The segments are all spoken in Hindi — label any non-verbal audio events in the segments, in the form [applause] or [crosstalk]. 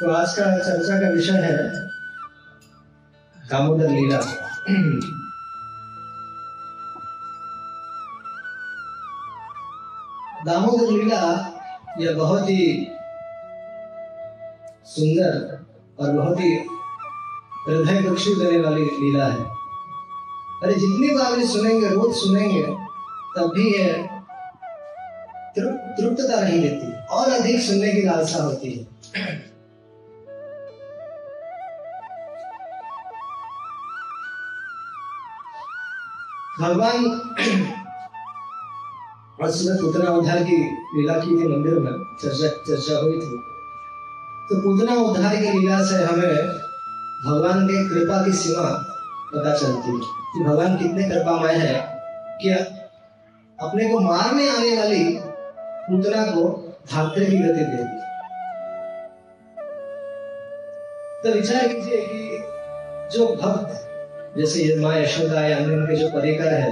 तो आज का चर्चा का विषय है दामोदर लीला। दामोदर लीला यह बहुत ही सुंदर और बहुत ही हृदय बख्शी देने वाली लीला है। अरे, जितनी बार भी सुनेंगे, रोज सुनेंगे तब भी यह तृप्तता नहीं देती और अधिक सुनने की लालसा होती है। भगवान [clears throat] और सुबह पुतना उद्धार की लीला की थी मंदिर में, चर्चा चर्चा हुई थी। तो पूतना उद्धार की लीला से हमें भगवान के कृपा की सीमा पता चलती है कि भगवान कितने कृपामय है कि अपने को मारने आने वाली पुतना को धात्र की गति दे दी। तो विचार कीजिए कि जो भक्त जैसे माँ यशोदा या अन्य उनके जो परिकर है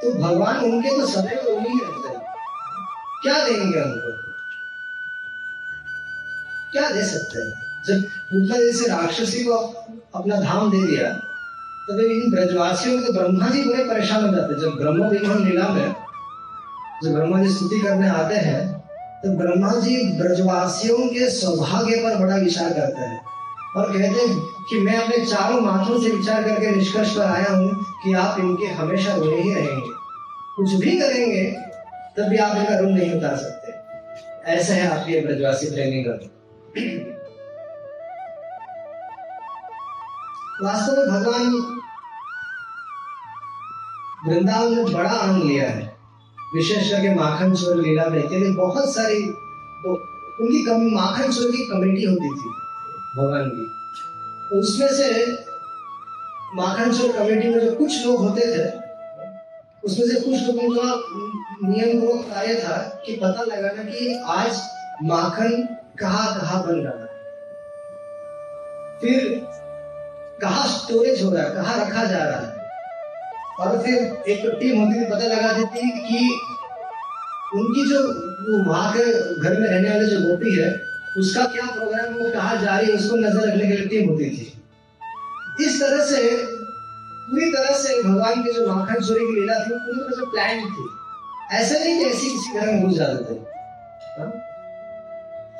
तो भगवान उनके तो सदैव उन्हीं रहते हैं। क्या देंगे उनको? क्या दे सकते हैं? जब पूतना जैसे राक्षसी को अपना धाम दे दिया तो वे इन ब्रजवासियों के ब्रह्मा जी बड़े परेशान हो जाते जब ब्रह्म विमान लीला में जब ब्रह्मा जी स्तुति करने आते हैं तो ब्रह्मा जी ब्रजवासियों के सौभाग्य पर बड़ा विचार करते हैं और कहते हैं कि मैं अपने चारों माथों से विचार करके निष्कर्ष पर आया हूँ कि आप इनके हमेशा ऋणी ही रहेंगे। कुछ भी करेंगे, तब भी आप इनका ऋण नहीं उतार सकते। ऐसे है आपके ब्रजवासी प्रेमी गण। वास्तव में भगवान वृंदावन में बड़ा आनंद लिया है। विशेष करके माखन चोर लीला में। इत्यादि बहुत सारी तो उनकी कम, माखन चोर की कमेटी होती थी भगवान की। तो उसमें से माखन चोर कमेटी में जो कुछ लोग होते थे उसमें से कुछ लोगों का नियम पूर्वक कार्य था कि पता लगाना कि आज माखन कहाँ कहाँ बन रहा है। फिर कहाँ स्टोरेज हो रहा है? कहाँ रखा जा रहा है? और फिर एक टीम होती थी पता लगा देती कि उनकी जो वहाँ के घर में रहने वाले जो गोपी है, उसका क्या प्रोग्राम वो कहा जा रही है, उसको नज़र रखने के लिए टीम होती थी। इस तरह से, पूरी तरह से भगवान की जो माखन चोरी की लीला थी, पूरी तरह से प्लान थी। ऐसा नहीं कि ऐसी किसी घर में घुस जाते थे।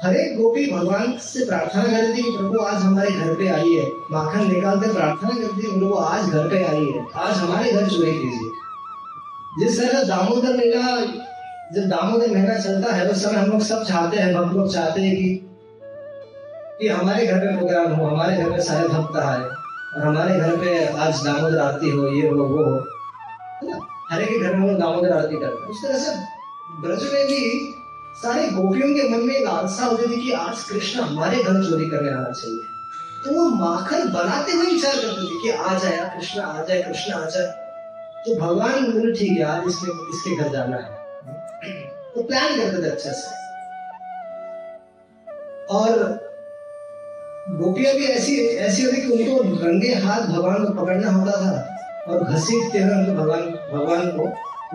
हाँ? हर एक गोपी भगवान से प्रार्थना करती कि प्रभु आज हमारे घर पे आइए माखन निकालते प्रार्थना करती प्रभु आज घर पे आइए आज हमारे घर चोरी कीजिए जिस तरह दामोदर लीला जब दामोदर महीना चलता है, उस समय हम लोग सब चाहते हैं, भक्त लोग चाहते हैं कि कि हमारे घर पे प्रोग्राम हो, हमारे घर पे सारे भक्त आए, और हमारे घर पे आज दामोदर आरती हो, ये हो, वो हो, है ना? हर एक घर में दामोदर आरती करते उस तरह से ब्रज में भी सारे गोपियों के मन में एक लालसा होती थी कि आज कृष्ण हमारे घर चोरी करने आना चाहिए। तो वो माखन बनाते हुए विचार करते थे कि आ जाए कृष्ण, आ जाए, कृष्ण, आ जाए। तो भगवान बोले, ठीक है, आज इसके इसके घर जाना है। तो प्लान करते थे अच्छे से। और गोपियाँ भी ऐसी ऐसी होती कि उनको रंगे हाथ भगवान को पकड़ना होता था और घसीटते हुए उनको भगवान भगवान को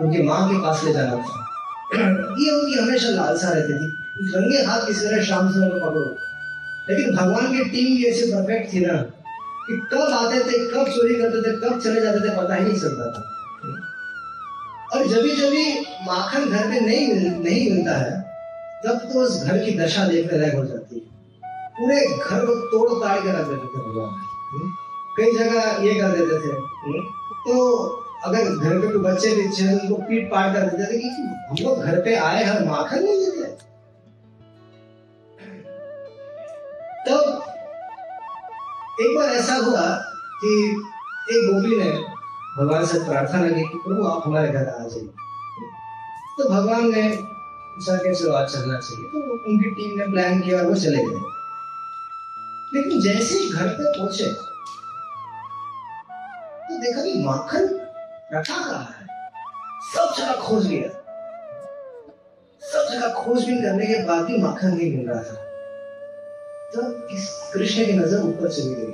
उनकी माँ के पास ले जाना था। ये उनकी हमेशा लालसा रहती थी। रंगे हाथ किसी तरह शाम से पकड़ो लेकिन भगवान की टीम भी ऐसे परफेक्ट थी ना, कि कब आते थे, कब चोरी करते थे, कब चले जाते थे, पता ही नहीं चलता था। और जब जब माखन घर पे नहीं मिल, नहीं मिलता है, तब तो उस घर की दशा देखने लायक हो जाती है। पूरे घर को तोड़ ताड़ कर रख देते थे भगवान। कई जगह ये कर देते थे। तो अगर घर पे कोई बच्चे पीछे उनको पीट पाट कर देते थे कि हम लोग घर पे आए हैं माखन नहीं देते तब एक बार ऐसा हुआ कि एक गोपी ने भगवान से प्रार्थना लगी कि, प्रभु, आप हमारे घर आ जाइए। तो भगवान ने पूछा कि आज चलना चाहिए। तो उनकी टीम ने प्लान किया और वो चले गए। लेकिन जैसे ही घर पे पहुँचे तो देखा कि माखन रखा कहा है। सब जगह खोज लिया। सब जगह खोजबीन करने के बाद भी माखन नहीं मिल रहा था। तो इस कृष्ण की नज़र ऊपर चली गई।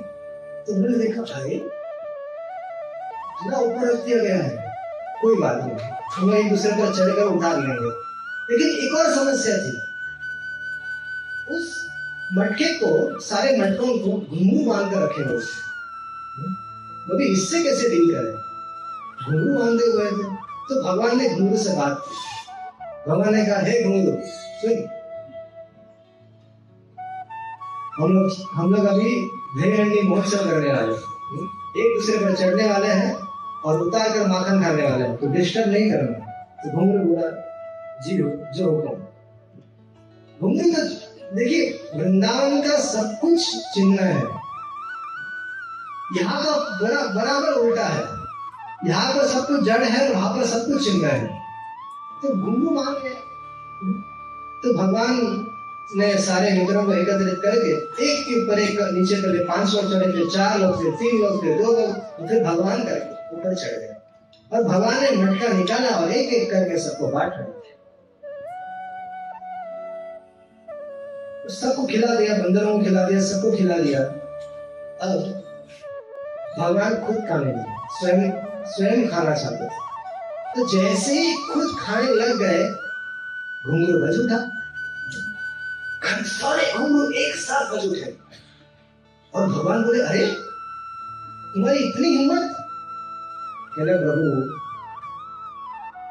तो उन्होंने देखा भाई? इतना ऊपर रख दिया गया है। कोई बात नहीं। हम एक दूसरे पर चढ़कर उठा लेंगे। लेकिन एक और समस्या थी। उस मटके को सारे मटकों को घुंघरू बाँध कर रखे हुए अभी इससे कैसे डील करें? घुंघरू बांधे हुए थे तो भगवान ने घुंघरू से बात की। भगवान ने कहा हे घुंघरू सुन। हम लोग हम लोग अभी भेड़ महोत्सव करने वाले एक दूसरे पर चढ़ने वाले हैं और उतार कर माखन खाने वाले हैं। तो डिस्टर्ब नहीं करना। तो घुंघरू बोला जी हो जो हुक्म घुंघरू तो देखिए वृंदावन का सब कुछ चिन्ह है। यहाँ का बरा, बराबर उल्टा है। यहाँ पर सब कुछ जड़ है और वहाँ पर सब कुछ चिन्ह है। तो घुंघरू मान गए तो भगवान ने सारे मित्रों को एकत्रित करके एक के ऊपर एक नीचे पहले पाँच लोग चढ़े थे, चार लोग थे, तीन लोग थे, दो लोग तो फिर भगवान करके ऊपर चढ़ गए। और भगवान ने मटका निकाला और एक एक करके सबको बांट रहे तो सबको खिला दिया, बंदरों को खिला दिया, सबको खिला दिया। अब भगवान खुद खाने लगे स्वयं स्वयं खाना चाहते थे। तो जैसे ही खुद खाने लग गए, घुंघरू बज उठा। सारे घुंघरू एक साथ बज उठे। और भगवान बोले, अरे, तुम्हारी इतनी हिम्मत? कहले प्रभु,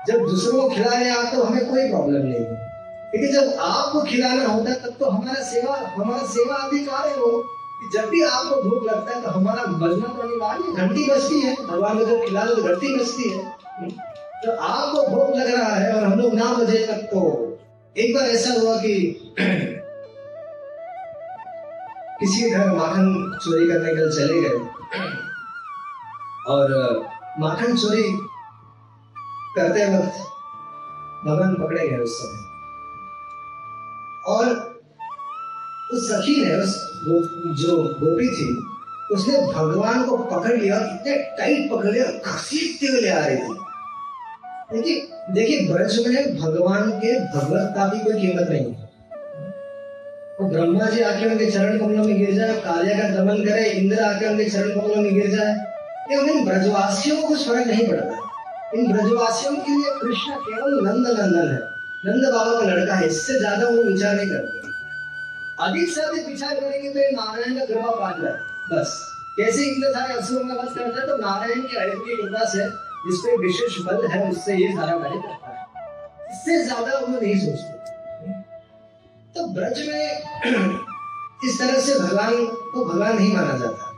जब दूसरों को खिलाने आप तो हमें कोई प्रॉब्लम नहीं है लेकिन जब आपको खिलाना होता तब तो हमारा सेवा हमारा सेवा अधिकार है वो। जब भी आपको भूख लगता है तो हमारा बजना तो अनिवार्य घंटी बजती है, भगवान को खिला तो घंटी बजती है। तो आपको भूख लग रहा है और हम लोग ना बजे तक तो एक बार ऐसा हुआ कि किसी के घर माखन चोरी करने के लिए चले गए। और माखन चोरी करते वक्त भगवान पकड़े गए उस समय। और उस सखी ने उस गो, जो गोपी थी उसने भगवान को पकड़ लिया इतने टाइट पकड़ लिया घसीटते हुए ले आ रही थी। देखिए देखिए ब्रज में भगवान के भगवत्ता की कोई कीमत नहीं तो ब्रह्मा जी आके उनके चरण कमलों में गिर जाए कालिया का दमन करे इंद्र आके उनके चरण कमलों में गिर जाए लेकिन ब्रजवासियों को फ़र्क नहीं पड़ता। इन ब्रजवासियों के लिए कृष्ण केवल नंद नंदन है। नंद बाबा का लड़का है इससे ज़्यादा वो विचार नहीं करते। अधिक से अधिक विचार करेंगे तो नारायण का कृपा पात्र है। बस। कैसे इंद्र सारे असुरों का वध करता है तो नारायण की की कृपा से जिसपे विशेष बल है, उससे ये सारा कार्य करता है। इससे ज़्यादा वो नहीं सोचते। तो ब्रज में [clears throat] इस तरह से भगवान को भगवान नहीं माना जाता।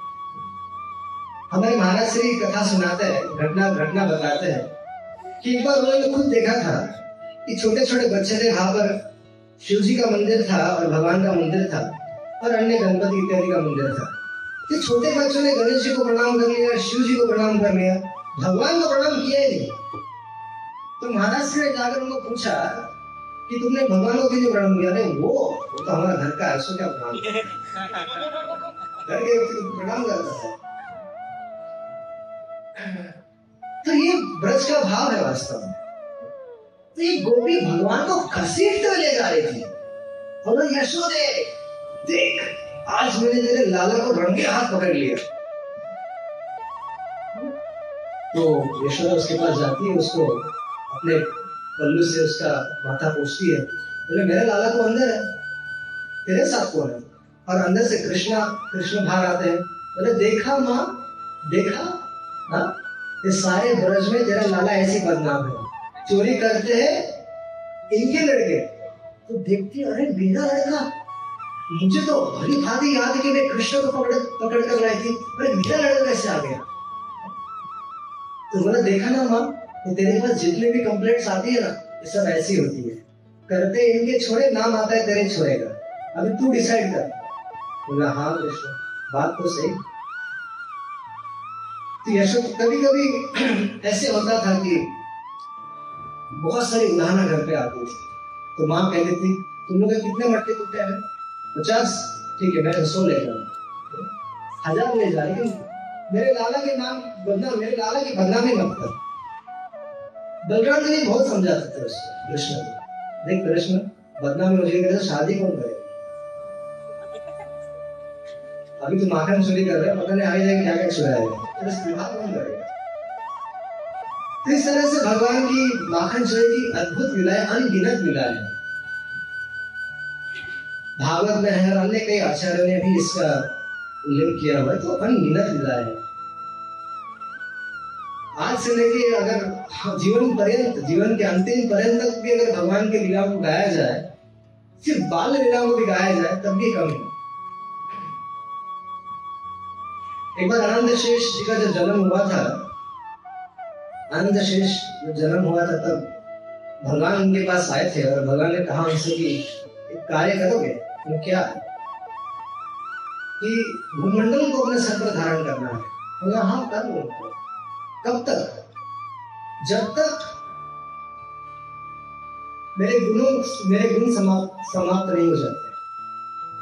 हमारे महाराज श्री कथा सुनाते हैं, घटना घटना बताते हैं कि एक बार उन्होंने खुद देखा था कि छोटे छोटे बच्चे थे वहाँ पर शिव जी का मंदिर था और भगवान का मंदिर था और अन्य गणपति इत्यादि का मंदिर था। तो छोटे बच्चों ने गणेश जी को प्रणाम कर लिया शिव जी को प्रणाम कर लिया। भगवान को प्रणाम किया ही नहीं। तो महाराज ने जाकर उनको पूछा कि तुमने भगवान को क्यों प्रणाम किया? नहीं वो वो तो हमारा घर का है क्या प्रणाम घर के प्रणाम करता है। तो ये ब्रज का भाव है वास्तव में। तो ये गोपी भगवान को घसीटते हुए ले जा रही थी? और यशोदे, देख, आज मैंने तेरे लाला को रंगे हाथ पकड़ लिया। तो यशोदा उसके पास जाती है, उसको अपने पल्लू से उसका माथा पूछती है। बोले, मेरे लाला को अंदर है, तेरे साथ कौन है? और अंदर से कृष्णा, कृष्ण बाहर आते हैं। बोले, देखा माँ, देखा हाँ? ये सारे ब्रज में तेरा लाला ऐसी बदनाम है। चोरी करते हैं, इनके लड़के। तो देखती अरे मेरा लड़का, मुझे तो भली भांति याद कि मैं कृष्ण को पकड़ पकड़ कर लाई थी अरे मेरा लड़का कैसे आ गया? तो मैंने देखा ना माँ तो तेरे पास जितने भी कंप्लेंट्स आती है ना, ये सब ऐसी होती है। करते इनके छोड़े नाम आता है तेरे छोड़ेगा अभी तू डिसाइड कर। बोला हाँ कृष्ण, बात तो सही। तो यशो कभी कभी ऐसे होता था कि बहुत सारी उदाहरण घर पे आती थी। तो माँ कहती थी, तुम लोग कितने मटके टूटे हैं? पचास. ठीक है, मैं सौ लेकर हज़ार ले जा लेकिन मेरे लाला के नाम बदनाम मेरे लाला की बदनामी मत कर। बलराम जी बहुत समझाते थे उसको, कृष्ण को। देख कृष्ण, बदनामी हो जाएगा तो शादी कौन करे अभी तो माखन चोरी कर रहे हैं, पता नहीं आगे जाके क्या क्या चुराएगा। तो इस विवाह कौन करेगा? तो इस तरह से भगवान की माखन चोरी की अद्भुत लीलाएँ अनगिनत लीलाएँ हैं। भागवत में है अन्य कई आचार्यों ने भी इसका उल्लेख किया हुआ है तो अनगिनत लीलाएँ हैं। आज से लेके अगर जीवन पर्यंत, जीवन के अंतिम पर्यंत तक भी अगर भगवान के लीला को गाया जाए, सिर्फ़ बाल लीला को भी गाया जाए, तब भी कम है। एक बार आनंद शेष जी का जब जन्म हुआ था आनंद शेष जब जन्म हुआ था तब, भगवान उनके पास आए थे और भगवान ने कहा उनसे कि, एक कार्य करोगे? तो क्या? कि भूमंडल को अपने सर पर धारण करना है। बोला हाँ कर लो। कब तक? जब तक मेरे गुणों, मेरे गुण समाप्त समाप्त नहीं हो जाते।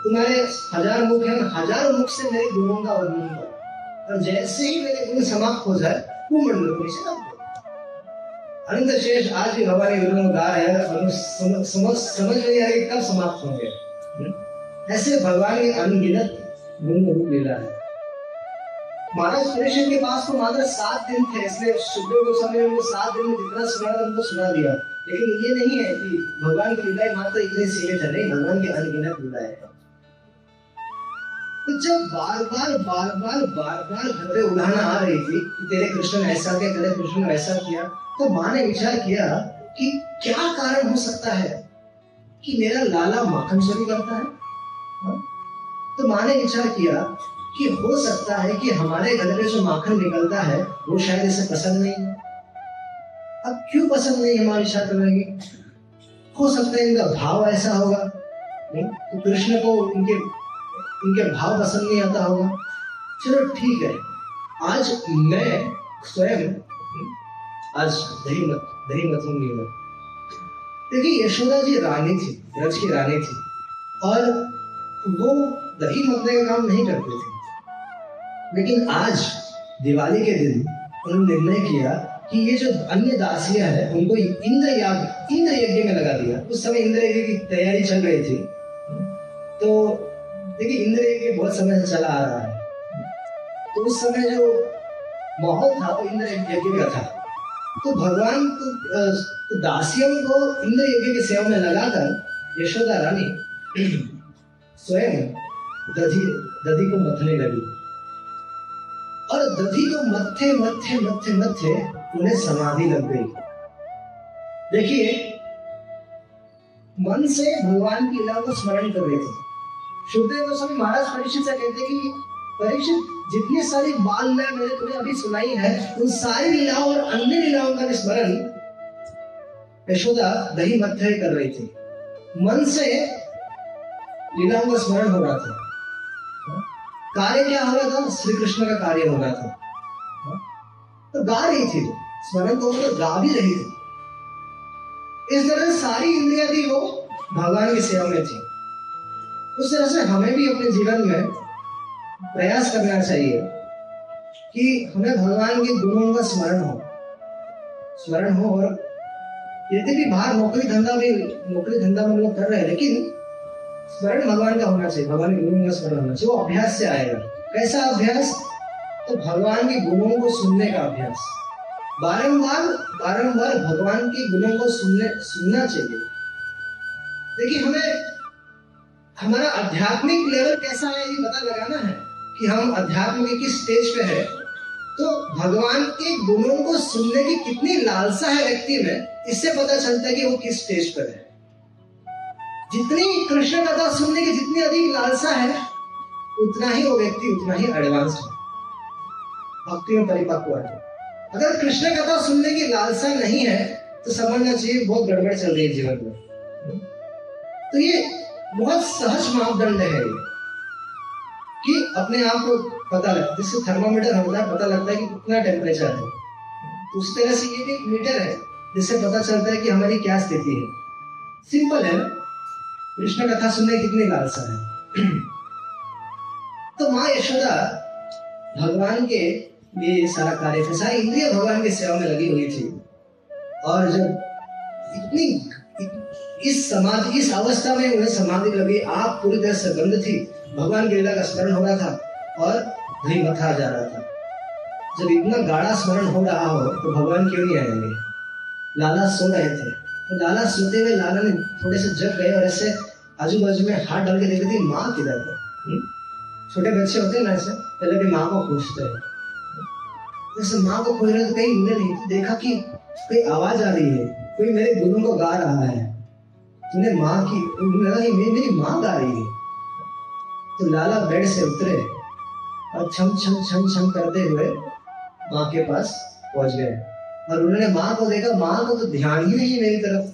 तुम्हारे हज़ार मुख हैं हज़ार मुख से मेरे गुणों का वर्णन करो। और जैसे ही मेरे गुण समाप्त हो जाए वो मंडल को नीचे अनंत शेष आज भी गुरु में गा रहे हैं समझ समझ समझ नहीं आ रही कब समाप्त होंगे। हम्म? ऐसे भगवान के अनगिनत गुण रूप लीला है। महाराज परीक्षण के पास तो मात्र सात दिन थे इसलिए सुखदेव गोस्वामी ने उनको सात दिन में जितना सुना था उनको सुना दिया। लेकिन ये नहीं है कि भगवान की लीलाएँ मात्र इतने सीमित है नहीं भगवान की अनगिनत लीलाएँ तो जब बार बार बार बार बार बार घर उड़ाना आ रही थी कि तेरे कृष्ण ने ऐसा किया तेरे कृष्ण ने ऐसा किया तो माँ ने विचार किया कि क्या कारण हो सकता है कि मेरा लाला माखन चोरी करता है? हा? तो माँ ने विचार किया कि हो सकता है कि हमारे घर में जो माखन निकलता है, वो शायद इसे पसंद नहीं है। अब क्यों पसंद नहीं हमारे साथ करेंगे हो सकता है इनका भाव ऐसा होगा, नहीं? तो कृष्ण को इनके इनके भाव पसंद नहीं आता होगा। चलो ठीक है, आज मैं स्वयं आज दही मत, दही मतूँगी मैं देखिए, यशोदा जी रानी थी, ब्रज की रानी थी, और वो दही मतने का काम नहीं करते थे। लेकिन आज, दिवाली के दिन, उन्होंने निर्णय किया कि ये जो अन्य दासियाँ हैं, उनको इंद्र याग इंद्र यज्ञ में लगा दिया। उस समय इंद्र यज्ञ की तैयारी चल रही थी। तो देखिए इंद्र यज्ञ बहुत समय से चला आ रहा है। तो उस समय जो माहौल था, वो इंद्र यज्ञ का था। तो भगवान तो, दासियों को इंद्र यज्ञ की सेवा में लगाकर यशोदा रानी स्वयं दधी दधी को मथने लगी। और दधी को मथे मथे मथे मथे उन्हें समाधि लग गई। देखिए मन से भगवान की लीला को स्मरण कर रहे थे। शुद्धदेव गोस्वामी महाराज परीक्षित से कहते कि परीक्षित जितनी सारी बाल लीला मैंने तुम्हें अभी सुनाई है, उन सारी लीलाओं और अन्य लीलाओं का स्मरण यशोदा दही मत्थे कर रही थी। मन से लीलाओं का स्मरण हो रहा था। कार्य क्या हो रहा था? श्री कृष्ण का कार्य हो रहा था। तो गा रही थी वो। स्मरण तो मतलब गा भी रही थी। इस तरह सारी इंद्रिया थी वो भगवान की सेवा में थी। उस तरह से हमें भी अपने जीवन में प्रयास करना चाहिए कि हमें भगवान के गुणों का स्मरण हो। स्मरण हो और यदि भी बाहर नौकरी धंधा भी, नौकरी धंधा में लोग कर रहे हैं, लेकिन स्मरण भगवान का होना चाहिए, भगवान के गुणों का स्मरण होना चाहिए, वो अभ्यास से आएगा। कैसा अभ्यास? तो भगवान के गुणों को सुनने का अभ्यास। बारंबार बारंबार भगवान के गुणों को सुनने, सुनना चाहिए। देखिए, हमें, हमारा आध्यात्मिक लेवल कैसा है, ये पता लगाना है। कि हम अध्यात्म के किस स्टेज पे है तो भगवान के गुणों को सुनने की कितनी लालसा है व्यक्ति में, इससे पता चलता है कि वो किस स्टेज पर है। जितनी कृष्ण कथा सुनने की जितनी अधिक लालसा है, उतना ही वो व्यक्ति उतना ही एडवांस है। भक्ति में परिपक्व है। अगर कृष्ण कथा सुनने की लालसा नहीं है तो समझना चाहिए बहुत गड़बड़ चल रही है जीवन में। तो ये बहुत सहज मापदंड है कि अपने आप को पता लगता है जिससे थर्मामीटर होता है, पता लगता है कि कितना टेम्परेचर है। तो उस तरह से ये भी मीटर है, जिससे पता चलता है कि हमारी क्या स्थिति है। सिंपल है। कृष्ण कथा सुनने कितनी लालसा है। तो माँ यशोदा भगवान के लिए सारा कार्य था सारी इंद्रिय भगवान की सेवा में लगी हुई थी। और जब इतनी इस समाधि, इस अवस्था में उन्हें समाधि लगी आप पूरी तरह से बंद थी। भगवान लीला का स्मरण हो रहा था और दही मथा जा रहा था। जब इतना गाढ़ा स्मरण हो रहा हो तो भगवान क्यों नहीं आएँगे? लाला सो रहे थे। तो लाला सोते हुए लाला ने थोड़े से जग गए और ऐसे आजू बाजू में हाथ डाल के देख रहे माँ किधर है? हम्म? छोटे बच्चे होते हैं ना ऐसे, पहले भी माँ को खोजते हैं। जैसे माँ को खोज रहे तो कहीं मिले नहीं तो देखा कि कोई आवाज़ आ रही है, कोई मेरे गुरु को गा रहा है। तूने माँ कि मेरी माँ गा रही है। तो लाला बेड से उतरे और छम छम छम छम करते हुए माँ के पास पहुँच गए। और उन्होंने माँ को देखा, माँ को तो ध्यान ही नहीं मेरी तरफ़।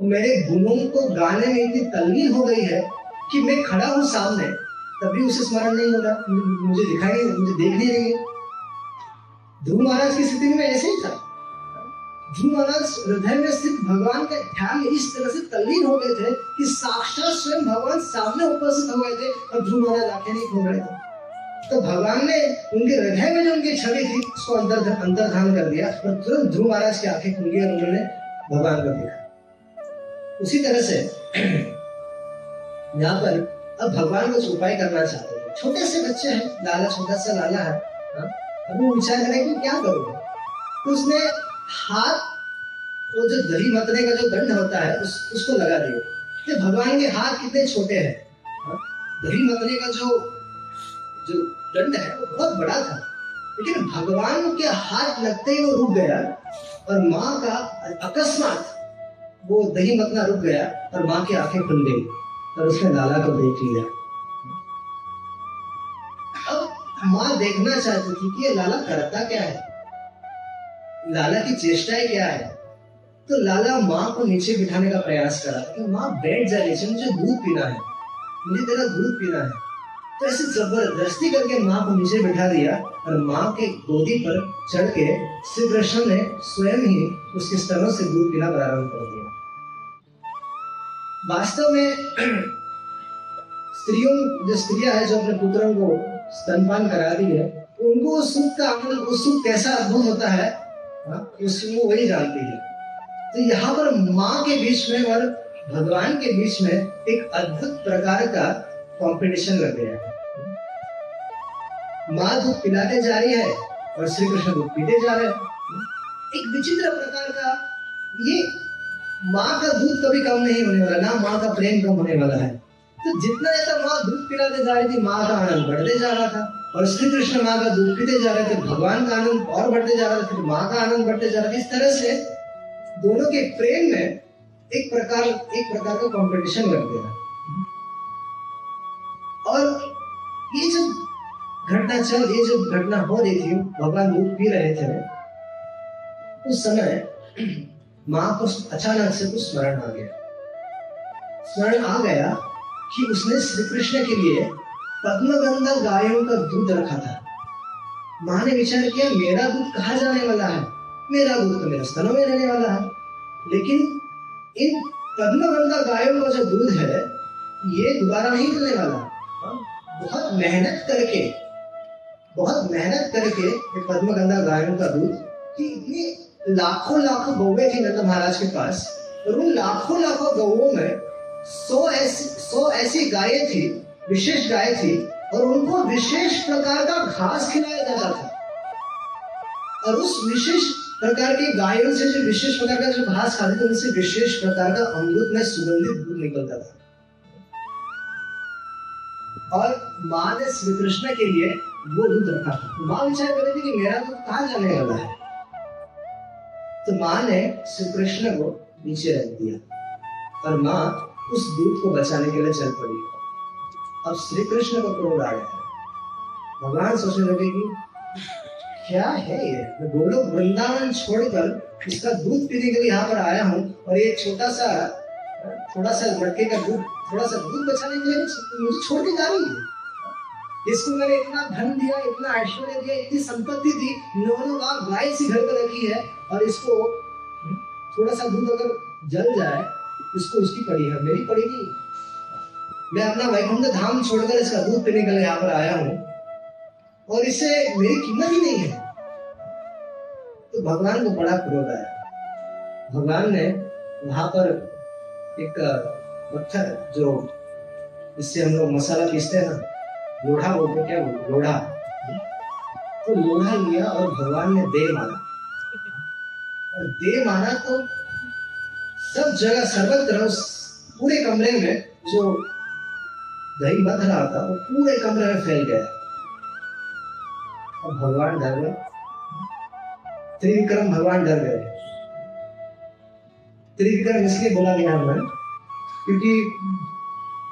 वो मेरे गुणों को गाने में इतनी तल्लीन हो गई है कि मैं खड़ा हूँ सामने। तभी उसे स्मरण नहीं हो रहा। मुझे दिखाई, मुझे देख नहीं रही है। ध्रुव महाराज की स्थिति में ऐसे ही था। ध्रुव महाराज हृदय में स्थित भगवान का ध्यान इस तरह से तल्लीन हो गए थे कि साक्षात स्वयं भगवान सामने उपस्थित हो गए थे और ध्रुव महाराज आँखें नहीं खोल रहे थे। तो भगवान ने उनके हृदय में जो उनकी छवि थी, उसको अंतर अंतर्धान कर दिया और तुरंत ध्रुव महाराज की आँखें खुल गई और उन्होंने भगवान को देखा। उसी तरह से यहाँ पर अब भगवान कुछ उपाय करना चाहते थे छोटे से बच्चे हैं, लाला, छोटा सा लाला है अब वो विचार करें कि क्या करोगे? तो उसने हाथ वो जो दही मतने का जो दंड होता है उस, उसको लगा दिया। तो भगवान के हाथ कितने छोटे हैं? दही मतने का जो जो दंड है वो बहुत बड़ा था। लेकिन भगवान के हाथ लगते ही वो रुक गया और माँ का अकस्मात वो दही मतना रुक गया और माँ की आँखें खुल गई और उसने लाला को देख लिया। अब माँ देखना चाहती थी कि ये लाला करता क्या है? लाला की चेष्टाएँ क्या है? तो लाला माँ को नीचे बिठाने का प्रयास करा, कि माँ बैठ जा नीचे, मुझे दूध पीना है, मुझे तेरा दूध पीना है। तो ऐसे ज़बरदस्ती करके माँ को नीचे बैठा दिया, और माँ के गोदी पर चढ़ के श्री कृष्ण ने स्वयं ही उसके स्तरों से दूध पीना प्रारंभ कर दिया। वास्तव में स्त्रियों, जो स्त्रियाँ है, जो अपने पुत्रों को स्तनपान करा दी है, उनको उस सुख का उस सुख कैसा अद्भुत होता है? हाँ, उसको वही जानती है। तो यहाँ पर माँ के बीच में और भगवान के बीच में एक अद्भुत प्रकार का कंपटीशन लग गया है। माँ दूध पिलाते जा रही है और श्री कृष्ण दूध पीते जा रहे हैं। एक विचित्र प्रकार का ये माँ का दूध कभी कम नहीं होने वाला ना माँ का प्रेम कम होने वाला है। तो जितना ज़्यादा माँ दूध पिलाते जा रही थी माँ का आनंद बढ़ते जा रहा था। और श्री कृष्ण माँ का दूध पीते जा रहे थे, भगवान का आनंद और बढ़ते जा रहा था, फिर माँ का आनंद बढ़ते जा रहा था। इस तरह से दोनों के प्रेम में एक प्रकार एक प्रकार का कंपटीशन लग गया। और ये जब घटना चल, ये जो घटना हो रही थी, भगवान दूध पी रहे थे, उस समय माँ को अचानक से कुछ स्मरण आ गया। स्मरण आ गया कि उसने श्री कृष्ण के लिए पद्मगंधा गायों का दूध रखा था। माँ ने विचार किया मेरा दूध कहा जाने वाला है? मेरा दूध तो मेरे स्तनों में रहने वाला है। लेकिन इन पद्मगंधा गायों का जो दूध है ये दोबारा नहीं मिलने वाला। हाँ, बहुत मेहनत करके बहुत मेहनत करके ये पद्मगंधा गायों का दूध कि इतनी लाखों लाखों गौवे थी नंद महाराज के पास और उन लाखों लाखों गौवों में सौ ऐसी सौ ऐसी गायें थी विशेष गाय थी और उनको विशेष प्रकार का घास खिलाया जाता था। और उस विशेष प्रकार की गायों से जो विशेष प्रकार का जो घास खाते थे, उनसे विशेष प्रकार का अमृत में सुगंधित दूध निकलता था। और माँ ने श्री कृष्ण के लिए वो दूध रखा था। तो माँ विचार कर रही थी कि मेरा दूध कहाँ जाने वाला है? तो माँ ने श्री कृष्ण को नीचे रख दिया और माँ उस दूध को बचाने के लिए चल पड़ी। अब श्री कृष्ण का क्रोध आ गया भगवान सोचने लगे कि क्या है ये? मैं गोलोक वृंदावन छोड़कर इसका दूध पीने के लिए यहाँ पर आया हूँ और ये छोटा सा, थोड़ा सा लड़के का दूध, थोड़ा सा दूध बचाने के लिए मुझे छोड़ के जा रही है। इसको मैंने इतना धन दिया, इतना ऐश्वर्य दिया, इतनी संपत्ति दी नौ लाख गाय सी घर पर रखी है और इसको थोड़ा सा दूध अगर जल जाए, इसको उसकी पड़ी है, मेरी पड़ी नहीं। मैं अपना वैकुंठ धाम छोड़कर इसका दूध पीने के लिए यहाँ पर आया हूँ। और इससे मेरी कीमत ही नहीं है। तो भगवान को बड़ा क्रोध आया। भगवान ने वहाँ पर एक पत्थर जो इससे हम लोग मसाला पीसते हैं ना, लोढ़ा बोलते क्या बोलते लोढ़ा। तो लोढ़ा लिया और भगवान ने दे मारा। और दे मारा तो सब जगह, सर्वत्र पूरे कमरे में जो दही बंध रहा था वो पूरे कमरे में फैल गया और भगवान डर गए। त्रिविक्रम भगवान डर गए। त्रिविक्रम इसलिए बोला गया हमें क्योंकि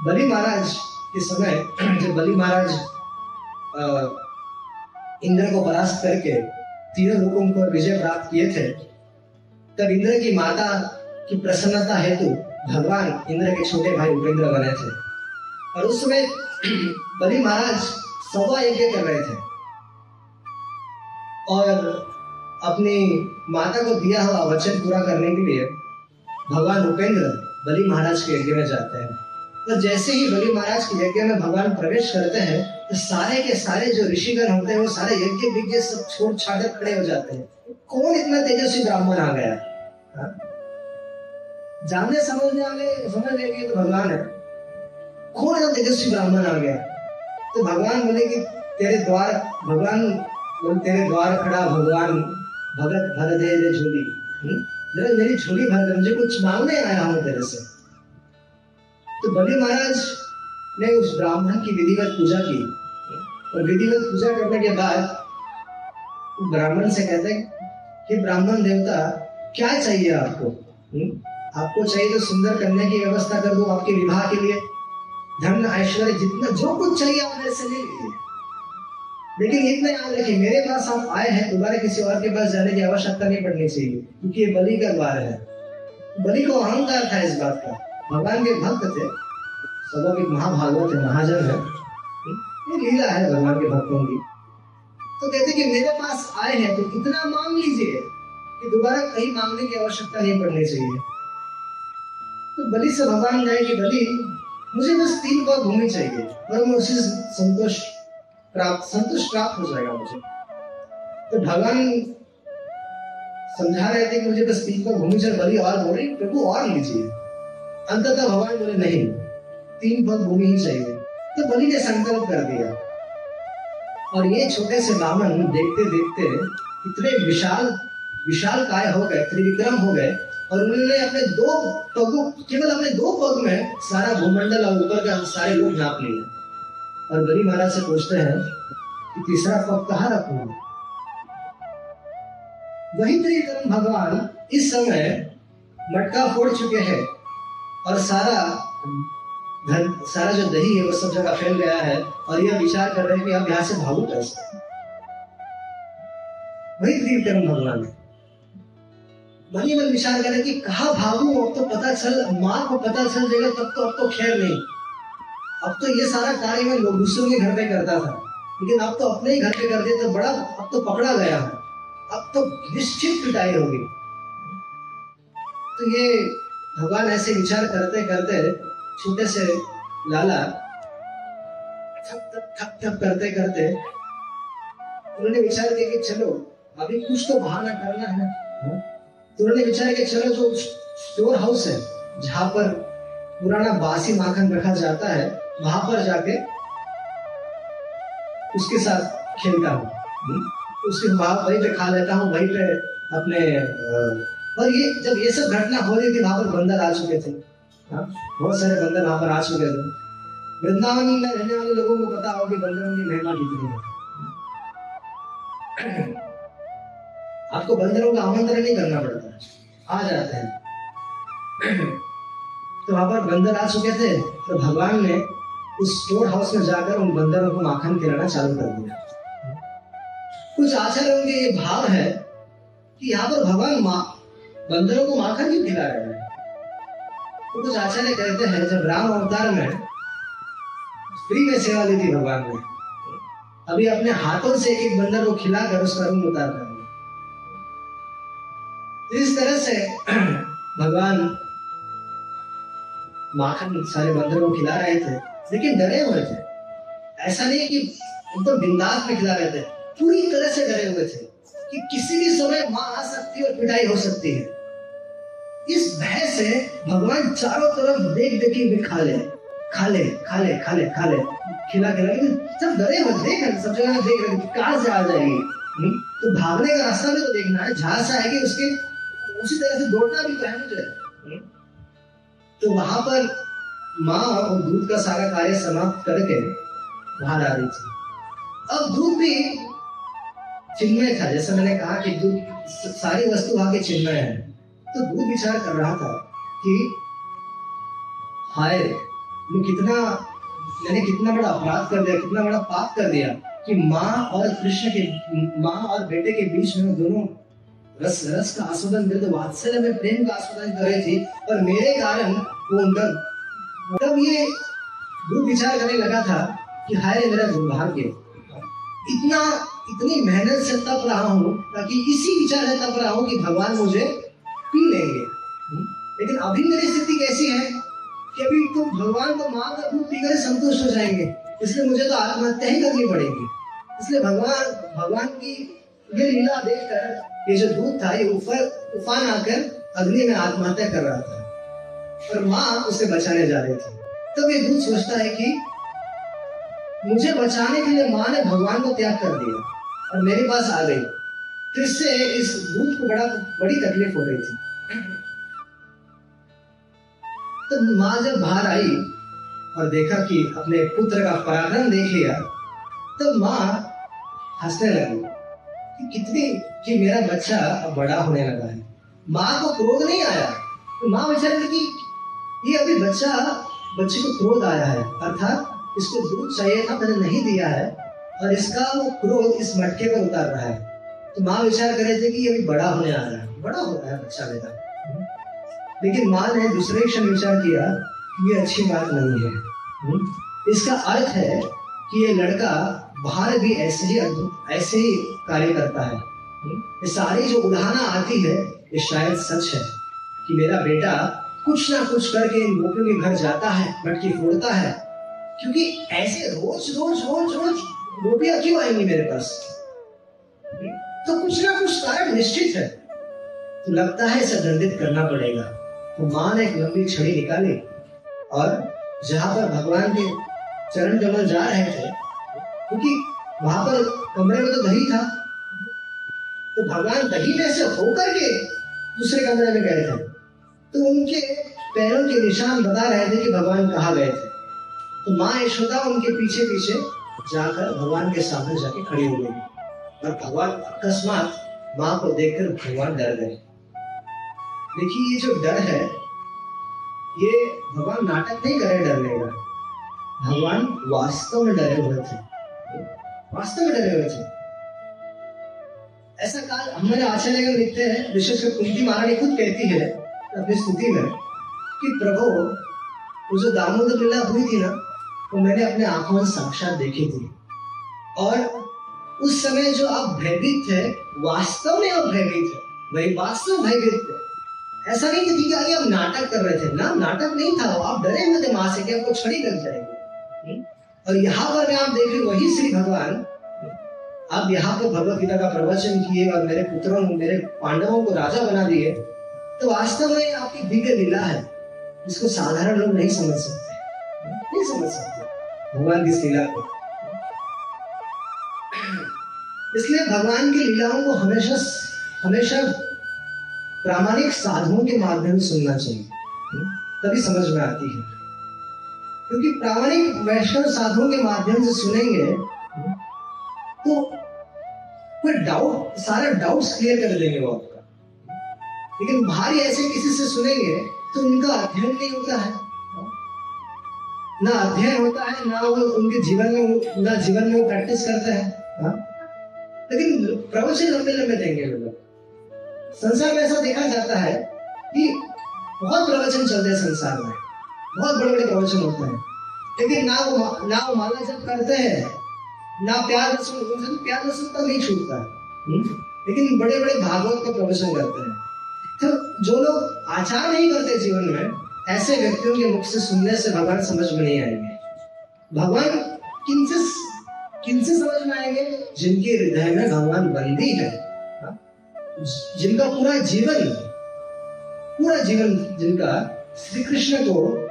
बलि महाराज के समय [clears throat] जब बलि महाराज इंद्र को परास्त करके तीनों लोगों पर विजय प्राप्त किए थे, तब इंद्र की माता की प्रसन्नता हेतु भगवान इंद्र के छोटे भाई उपेंद्र बने थे। और उस समय बलि महाराज सवा यज्ञ कर रहे थे। और अपनी माता को दिया हुआ वचन पूरा करने के लिए भगवान उपेंद्र बलि महाराज के यज्ञ में जाते हैं। तो जैसे ही बलि महाराज के यज्ञ में भगवान प्रवेश करते हैं तो सारे के सारे जो ऋषिगण होते हैं, वो सारे यज्ञ विज्ञ सब छोड़ छाड़ कर खड़े हो जाते हैं। कौन इतना तेजस्वी ब्राह्मण आ गया? हाँ? जानने समझने वाले समझ लेंगे तो भगवान है। इतना तेजस्वी ब्राह्मण आ गया तो भगवान बोले कि तेरे द्वार, भगवान तेरे द्वार खड़ा भगवान, भगत भर दे रे झोली हम्म? जरा मेरी झोली भर दे, मुझे कुछ मांगने आया हूँ तेरे से तो बलि महाराज ने उस ब्राह्मण की विधिवत पूजा की और विधिवत पूजा करने के बाद ब्राह्मण से कहते कि ब्राह्मण देवता, क्या चाहिए आपको हुँ? हम्म? आपको चाहिए तो सुंदर करने की व्यवस्था कर दो आपके विवाह के लिए धन ऐश्वर्य जितना जो कुछ चाहिए आप मेरे से ले लीजिए। लेकिन इतना याद रखिए, मेरे पास आप आए हैं, दोबारा किसी और के पास जाने की आवश्यकता नहीं पड़नी चाहिए, क्योंकि ये बलि का द्वार है। बलि को अहंकार था इस बात का। भगवान के भक्त थे, सबों के महाभागवत है महाजन है। ये लीला है भगवान के भक्तों की। तो कहते कि मेरे पास आए हैं तो इतना मांग लीजिए कि दोबारा कहीं मांगने की आवश्यकता नहीं पड़नी चाहिए। तो बलि से भगवान गए कि बलि मुझे बस तीन बार भूमि चाहिए और मैं उसी संतोष प्राप्त संतुष्ट प्राप्त हो जाएगा मुझे। तो भगवान समझा रहे थे कि मुझे बस तीन पर भूमि चल बलि और बोले, प्रभु और लीजिए। अंततः भगवान बोले, नहीं, तीन पद भूमि ही चाहिए। तो बलि ने संकल्प कर दिया। और ये छोटे से ब्राह्मण देखते देखते इतने विशाल विशाल काय हो गए, त्रिविक्रम हो गए और उन्होंने अपने दो पगों, केवल अपने दो पग में सारा भूमंडल और ऊपर का सारे लोग नाप लिए। और बलि महाराज से पूछते हैं कि तीसरा पग कहाँ रखूँगा वही त्रिकरण भगवान इस समय मटका फोड़ चुके हैं और सारा धन, सारा जो दही है वो सब जगह फैल गया है और यह विचार कर रहे हैं कि अब यहाँ से भागू कैसे? वही त्रिकरण भगवान। है बनी मन विचार करें कि कहा भागू, अब तो पता चल, माँ को पता चल जाएगा, तब तो अब तो खैर नहीं। अब तो ये सारा कार्य मैं दूसरों के घर पे करता था। लेकिन अब तो अपने ही घर पे कर दिया तो बड़ा, अब तो पकड़ा गया अब तो निश्चित पिटाई होगी तो ये भगवान ऐसे विचार करते करते, छोटे से लाला, थप थप थप थप करते करते, उन्होंने विचार किया कि चलो, अभी कुछ तो बहाना करना है उन्होंने विचार किया चलो जो स्टोर हाउस है, जहाँ पर पुराना बासी माखन रखा जाता है, वहाँ पर जाके उसके साथ खेलता हूँ हम्म? उसके वहाँ वहीं पे खा लेता हूँ, वहीं पे अपने और ये जब ये सब घटना हो रही थी, वहाँ पर बंदर आ चुके थे हाँ? बहुत सारे बंदर वहाँ पर आ चुके थे वृंदावन में रहने वाले लोगों को पता हो कि बंदरों की महिमा कितनी है आपको बंदरों का आमंत्रण नहीं करना पड़ता। आ जाते हैं। तो वहाँ पर बंदर आ चुके थे तो भगवान ने उस स्टोर हाउस में जाकर उन बंदरों को माखन खिलाना चालू कर दिया। कुछ आचार्यों के ये भाव है कि यहाँ पर भगवान माँ, बंदरों को माखन क्यों खिला रहे हैं? तो कुछ आचार्य कहते हैं, जब राम अवतार में फ्री में सेवा ली थी भगवान ने अभी अपने हाथों से एक बंदर को खिलाकर उसका रूम उतार कर इस तरह से [clears throat] भगवान माखन सारे बंदरों को खिला रहे थे, लेकिन डरे हुए थे। ऐसा नहीं कि एकदम तो बिंदास में खिला रहे थे, पूरी तरह से डरे हुए थे कि किसी भी समय माँ आ सकती है और पिटाई हो सकती है। इस भय से भगवान चारों तरफ़ देख देख के खा ले खा ले खा ले खा ले खा ले। खिला खिला सब डरे हुए, देख रहे सब जगह देख रहे कहाँ से आ जाएगी। हम्म? तो भागने का रास्ता भी तो देखना है जहाँ से आएगी उसके उसी तरह से दौड़ना भी तो है मुझे। हम्म? तो वहाँ पर माँ और दूध का सारा कार्य समाप्त करके बाहर आ रही थी। अब दूध भी चिन्मय था। जैसे मैंने कहा कि दूध सारी वस्तु वहाँ के चिन्मय है। तो दूध विचार कर रहा था कि हाय मैं कितना मैंने कितना बड़ा अपराध कर दिया कितना बड़ा पाप कर दिया कि माँ और कृष्ण के माँ और बेटे के बीच में दोनों रस रस का आस्वादन कर वात्सल्य में प्रेम का आस्वादन कर रही थी और मेरे कारण वो उनका तब ये विचार करने लगा था कि हाय मेरा दुर्भाग्य। इतना, इतनी मेहनत से तप रहा हूँ, ताकि इसी विचार से तप रहा हूँ कि भगवान मुझे पी लेंगे। हम्म? लेकिन अभी मेरी स्थिति कैसी है कि अभी तो भगवान तो माँ का दूध पीकर संतुष्ट हो जाएँगे, इसलिए मुझे तो आत्महत्या ही करनी पड़ेगी। इसलिए भगवान भगवान की ये लीला देखकर ये जो दूध था, ये उफान आकर अग्नि में आत्महत्या कर रहा था। और माँ उसे बचाने जा रही थी। तब ये दूध सोचता है कि मुझे बचाने के लिए माँ ने भगवान को त्याग कर दिया और मेरे पास आ गई। फिर से इस दूध को बड़ा, बड़ी तकलीफ़ हो रही थी। तो माँ जब बाहर आई और देखा कि अपने पुत्र का पराक्रम देख लिया तो माँ हंसने लगी। कि कितनी, कि मेरा बच्चा अब बड़ा होने लगा है। माँ को क्रोध नहीं आया? तो माँ विचार कि ये अभी बच्चा, बच्चे को क्रोध आया है। अर्थात इसको दूध चाहिए था, मैंने नहीं दिया है, और इसका वो क्रोध इस मटके पर उतार रहा है। तो माँ विचार कर रहे थे कि ये अभी बड़ा होने आ रहा है। बड़ा हो रहा है बच्चा मेरा लेकिन माँ ने दूसरे क्षण विचार किया ये अच्छी बात नहीं है। हम्म? इसका अर्थ है कि ये लड़का बाहर भी ऐसे ही ऐसे ही कार्य करता है। हम्म? ये सारी जो उदाहरण आती है, ये शायद सच है कि मेरा बेटा कुछ ना कुछ करके इन गोपियों के घर जाता है मटकी फोड़ता है। क्योंकि ऐसे रोज रोज रोज रोज गोपियाँ क्यों आएँगी मेरे पास? तो कुछ ना कुछ कारण निश्चित है। तो लगता है इसे दंडित करना पड़ेगा। तो माँ ने एक लंबी छड़ी निकाली और जहाँ पर भगवान के चरण कमल जा रहे थे क्योंकि वहाँ पर कमरे में तो दही था। तो भगवान दही में से होकर के दूसरे कमरे में गए थे। तो उनके पैरों के निशान बता रहे थे कि भगवान कहा गए थे। तो माँ यशोदा उनके पीछे पीछे जाकर भगवान के सामने जाके खड़ी हो गई। और भगवान अकस्मात माँ को देखकर भगवान डर गए। देखिए, ये जो डर है, ये भगवान नाटक नहीं करे डरने का। भगवान वास्तव में डरे हुए थे। वास्तव में डरे हुए थे। ऐसा काल हमारे आचार्य में लिखते हैं विशेषकर कुंती महारानी खुद कहती है, अपनी स्तुति में, कि प्रभु, वो जो दामोदर लीला हुई थी ना, वो मैंने अपने आँखों से साक्षात देखी थी। और उस समय जो आप भयभीत थे, वास्तव में आप भयभीत थे, वही वास्तव भयभीत थे। ऐसा नहीं कि आगे आप नाटक कर रहे थे। ना, नाटक नहीं था आप डरे हुए थे, माँ से कि आपको छड़ी लग जाएगी। हम्म? और यहाँ पर आप देख रहे वही श्री भगवान आप यहाँ पर भगवत गीता का प्रवचन किए और मेरे पुत्रों, मेरे पांडवों को राजा बना दिए तो वास्तव में आपकी दिव्य लीला है। जिसको साधारण लोग नहीं समझ सकते। नहीं समझ सकते। भगवान की लीला को। इसलिए भगवान की लीलाओं को हमेशा हमेशा प्रामाणिक साधुओं के माध्यम से सुनना चाहिए। तभी समझ में आती है। क्योंकि प्रामाणिक वैष्णव साधुओं के माध्यम से सुनेंगे तो कोई डाउट सारे डाउट्स क्लियर कर देंगे वो आपका। लेकिन भारी ऐसे किसी से सुनेंगे तो उनका अध्ययन नहीं होता है। ना अध्ययन होता है, ना वो उनके जीवन में ना जीवन में वो प्रैक्टिस करते हैं हाँ? लेकिन प्रवचन लंबे लंबे देंगे लोग। संसार में ऐसा देखा जाता है कि बहुत प्रवचन चलते हैं संसार में। बहुत बड़े बड़े प्रवचन होते हैं। लेकिन ना वो ना वो माला जब करते हैं ना प्यार दर्शन प्यार दर्शन तक नहीं छूटता है। हम्म? लेकिन बड़े बड़े भागवत का प्रवचन करते हैं। तो जो लोग आचार नहीं करते जीवन में ऐसे व्यक्तियों के मुख से सुनने से भगवान समझ में नहीं आएँगे। भगवान किनसे किनसे समझ में आएँगे? जिनके हृदय में भगवान बंदी है। हाँ? जिनका पूरा जीवन पूरा जीवन जिनका श्री कृष्ण को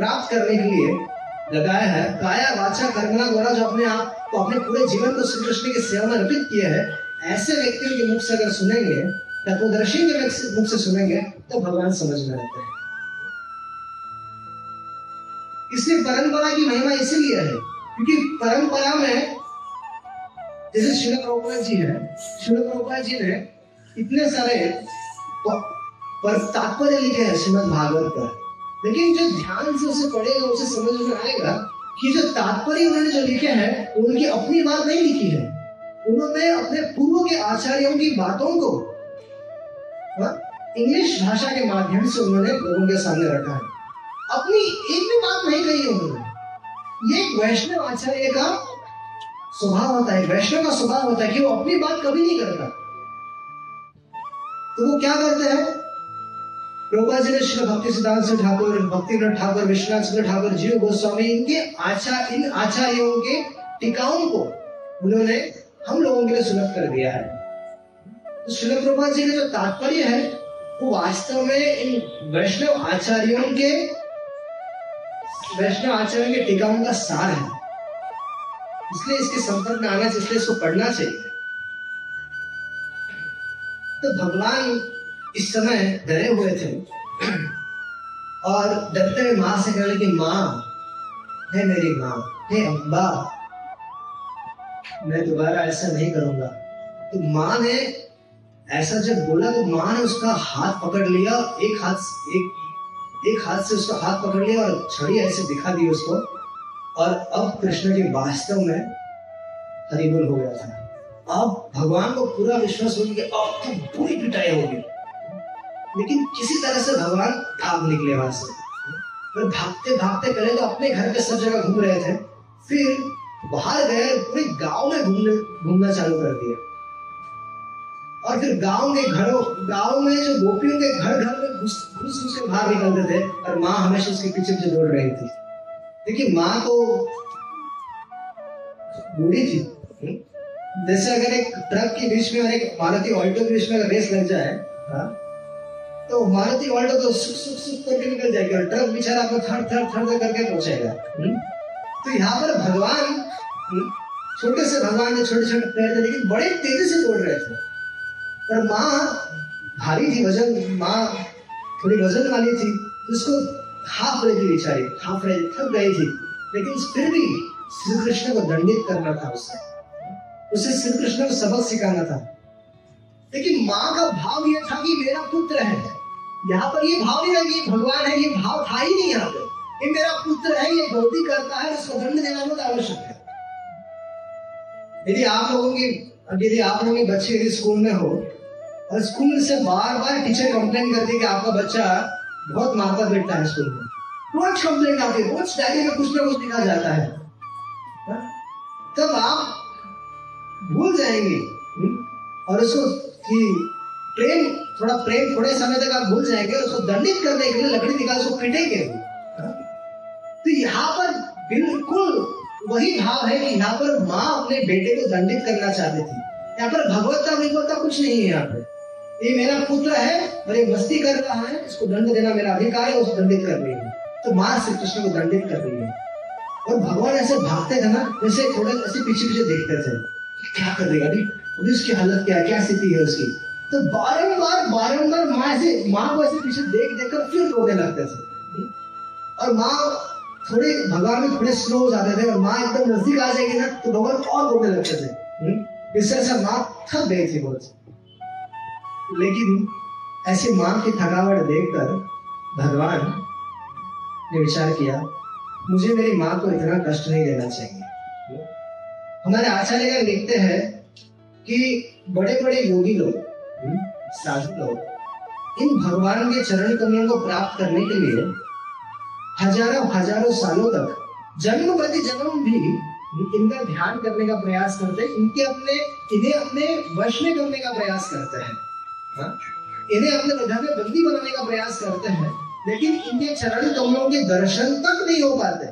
प्राप्त करने के लिए लगाया है। काया वाचा कर्मना द्वारा जो अपने आप को अपने पूरे जीवन को श्री कृष्ण की सेवा में अर्पित किए हैं, ऐसे व्यक्तियों के मुख से अगर सुनेंगे तत्वदर्शी के मुख से सुनेंगे तो भगवान समझ में आते हैं। इसलिए परंपरा की महिमा इसीलिए है, क्योंकि परंपरा में जैसे शिल प्रभुपाद जी है शिल प्रभुपाद जी ने इतने सारे पर तात्पर्य लिखे हैं श्रीमद भागवत पर। लेकिन जो ध्यान से उसे पढ़ेगा उसे समझ में आएगा कि जो तात्पर्य उन्होंने जो लिखे हैं उनकी अपनी बात नहीं लिखी है। उन्होंने अपने पूर्व के आचार्यों की बातों को हाँ, इंग्लिश भाषा के माध्यम से उन्होंने लोगों के सामने रखा है। अपनी एक भी बात नहीं कही उन्होंने। ये वैष्णव आचार्य का स्वभाव होता है वैष्णव का स्वभाव होता है कि वो अपनी बात कभी नहीं करता। तो वो क्या करते हैं? प्रभुपा जी ने श्री भक्ति सिद्धांत से ठाकुर भक्ति ठाकुर, विश्वनाथ सिंह ठाकुर, जीव गोस्वामी, इनके आचार इन आचार्यों के टिकाओं को उन्होंने हम लोगों के लिए सुलभ कर दिया है। तो श्री प्रभुपाद जी का जो तात्पर्य है, वो वास्तव में इन वैष्णव आचार्यों के, वैष्णव आचरण के टीकाओं का सार है। इसलिए इसके संपर्क में आना चाहिए, इसलिए इसको पढ़ना चाहिए। तो भगवान इस समय डरे हुए थे। और डरते हुए माँ से कहने की माँ, है मेरी माँ, हे अम्बा मैं दोबारा ऐसा नहीं करूँगा। तो माँ ने ऐसा जब बोला तो माँ ने उसका हाथ पकड़ लिया, एक हाथ एक एक हाथ से उसका हाथ पकड़ लिया और छड़ी ऐसे दिखा दी उसको। और अब कृष्ण के वास्तव में हरिबुल हो गया था। अब भगवान को पूरा विश्वास हो गया अब तो बुरी पिटाई होगी। लेकिन किसी तरह से भगवान भाग निकले वहाँ से फिर भागते भागते पहले तो अपने घर पे सब जगह घूम रहे थे, फिर बाहर गए, पूरे गाँव में घूमने, घूमना चालू कर दिया और फिर गाँव के घरों, गाँव में जो गोपियों के घर घर में घुस घुस के बाहर निकलते थे, और माँ हमेशा उसके पीछे पीछे दौड़ रही थी देखिए, माँ तो बूढ़ी थी हम्म? जैसे अगर एक ट्रक के बीच में और एक मारुति ऑल्टो के बीच में रेस लग जाए, हा? तो मारुति ऑल्टो तो सुख सुख सुख करके निकल जाएगी और ट्रक बेचारा आपको थर थर थर करके पहुंचेगा हम्म? तो यहाँ पर भगवान हम्म? छोटे से भगवान के छोटे छोटे पैर थे लेकिन बड़े तेज़ी से दौड़ रहे थे। पर माँ भारी थी वज़न माँ थोड़ी वज़न वाली थी तो उसको हाफ़ रही थी बेचारी हाफ़ रही थक गई थी। लेकिन फिर भी श्री कृष्ण को दंडित करना था उससे उसे श्री कृष्ण को सबक सिखाना था। लेकिन माँ का भाव यह था कि मेरा पुत्र है। यहाँ पर ये भाव नहीं था कि भगवान है, ये भाव था ही नहीं यहाँ पे। ये मेरा पुत्र है, ये गलती करता है, उसको दंड देना बहुत आवश्यक है। यदि आप लोगों की यदि आप लोगों के बच्चे यदि स्कूल में हो, और स्कूल से बार बार टीचर कंप्लेन करती है कि आपका बच्चा बहुत मारता पीटता है स्कूल में। रोज कंप्लेन आती है, रोज डायरी में कुछ ना कुछ लिखा जाता है। हाँ? तब आप भूल जाएँगे। हम्म? और उसको कि प्रेम थोड़ा प्रेम थोड़े समय तक आप भूल जाएँगे, उसको दंडित करने के लिए लकड़ी निकाल उसको पीटेंगे? तो यहाँ पर बिल्कुल वही भाव है कि यहाँ पर माँ अपने बेटे को दंडित करना चाहती थी। यहाँ पर भगवत्ता विभवता कुछ नहीं है यहाँ पर ये मेरा पुत्र है और ये मस्ती कर रहा है, इसको दंड देना मेरा अधिकार है उसको दंडित कर रही है। तो माँ श्री कृष्ण को दंडित कर रही है। और भगवान ऐसे भागते थे ना, जैसे थोड़े ऐसे पीछे पीछे देखते थे। क्या कर रही अभी अभी उसकी हालत क्या है? क्या स्थिति है उसकी? तो बारंबार बारंबार माँ ऐसे माँ को ऐसे पीछे देख देख कर फिर रोने लगते थे। और माँ थोड़े, भगवान में थोड़े स्लो हो जाते थे और माँ एकदम नज़दीक आ जाएगी ना तो भगवान और रोने लगते थे। इससे ऐसा माँ थक गई थी बहुत। लेकिन ऐसी माँ की थकावट देखकर भगवान ने विचार किया, मुझे मेरी माँ को इतना कष्ट नहीं देना चाहिए। हमारे आचार्य लिखते हैं कि बड़े बड़े योगी लोग साधु लोग। इन भगवान के चरण कमियों को प्राप्त करने के लिए हज़ारों हज़ारों सालों तक जन्म प्रति जन्म भी इनका ध्यान करने का प्रयास करते हैं। इनके अपने, इन्हें अपने वश में करने का प्रयास करते हैं। हाँ? इन्हें अपने हृदय में बंदी बनाने का प्रयास करते हैं, लेकिन इनके चरण कमलों के दर्शन तक नहीं हो पाते।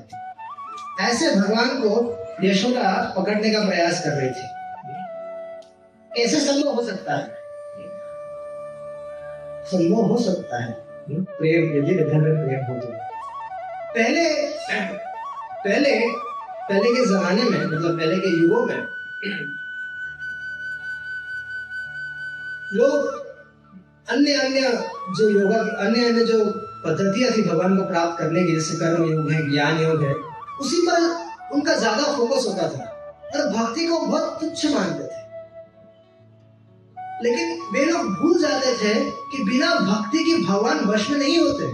ऐसे भगवान को यशोदा पकड़ने का प्रयास कर रही थी। कैसे संभव हो सकता है? संभव हो सकता है। प्रेम यदि हृदय में प्रेम हो तो। पहले पहले पहले के जमाने में मतलब पहले के युगों में लोग अन्य अन्य जो योगा अन्य अन्य जो पद्धतियाँ थी भगवान को प्राप्त करने की जैसे कर्म योग है ज्ञान योग है उसी पर उनका ज़्यादा फोकस होता था। और भक्ति को बहुत तुच्छ मानते थे। लेकिन वे लोग भूल जाते थे कि बिना भक्ति के भगवान वश में नहीं होते।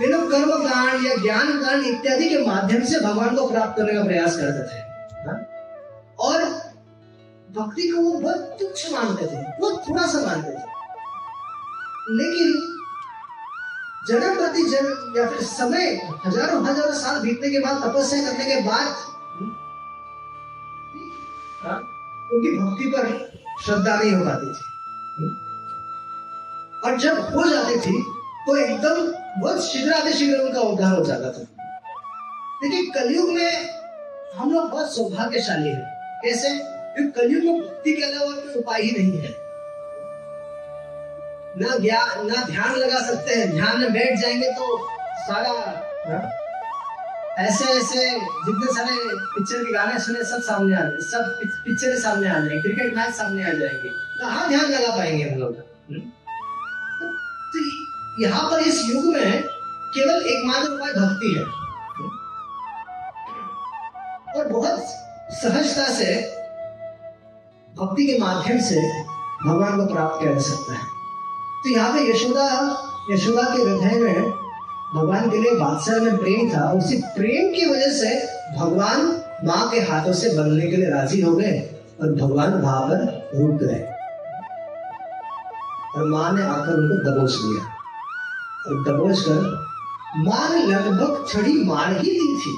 वे लोग कर्म कांड या ज्ञान कांड इत्यादि के माध्यम से भगवान को प्राप्त करने का प्रयास करते थे हा? और भक्ति को वो बहुत तुच्छ मानते थे बहुत थोड़ा सा मानते थे। लेकिन जन्म प्रति जन्म या फिर समय हज़ारों हज़ारों साल बीतने के बाद तपस्या करने के बाद हाँ, उनकी भक्ति पर श्रद्धा नहीं हो पाती थी। और जब हो जाती थी तो एकदम बहुत शीघ्र शीघ्र उनका उद्धार हो जाता था। देखिए कलयुग में हम लोग बहुत सौभाग्यशाली है। कैसे? क्योंकि कलयुग में भक्ति के अलावा कोई उपाय ही नहीं है। ना ज्ञान ना ध्यान लगा सकते हैं। ध्यान में बैठ जाएँगे तो सारा हाँ, ऐसे ऐसे जितने सारे पिक्चर के गाने सुने, सब सामने आ जाए सब पिक्चर सामने आ जाएँगे। क्रिकेट मैच सामने आ जाएँगे। कहाँ ध्यान लगा पाएँगे हम लोग। हम्म? तो यहाँ पर इस युग में केवल एकमात्र उपाय भक्ति है। और बहुत सहजता से भक्ति के माध्यम से भगवान को प्राप्त किया जा सकता है। तो यहाँ पे यशोदा यशोदा के हृदय में भगवान के लिए बादशाह में प्रेम था उसी प्रेम की वजह से भगवान माँ के हाथों से बनने के लिए राज़ी हो गए और भगवान वहाँ पर रुक गए। और माँ ने आकर उनको दबोच लिया। और दबोच कर माँ ने लगभग छड़ी मार ही दी थी।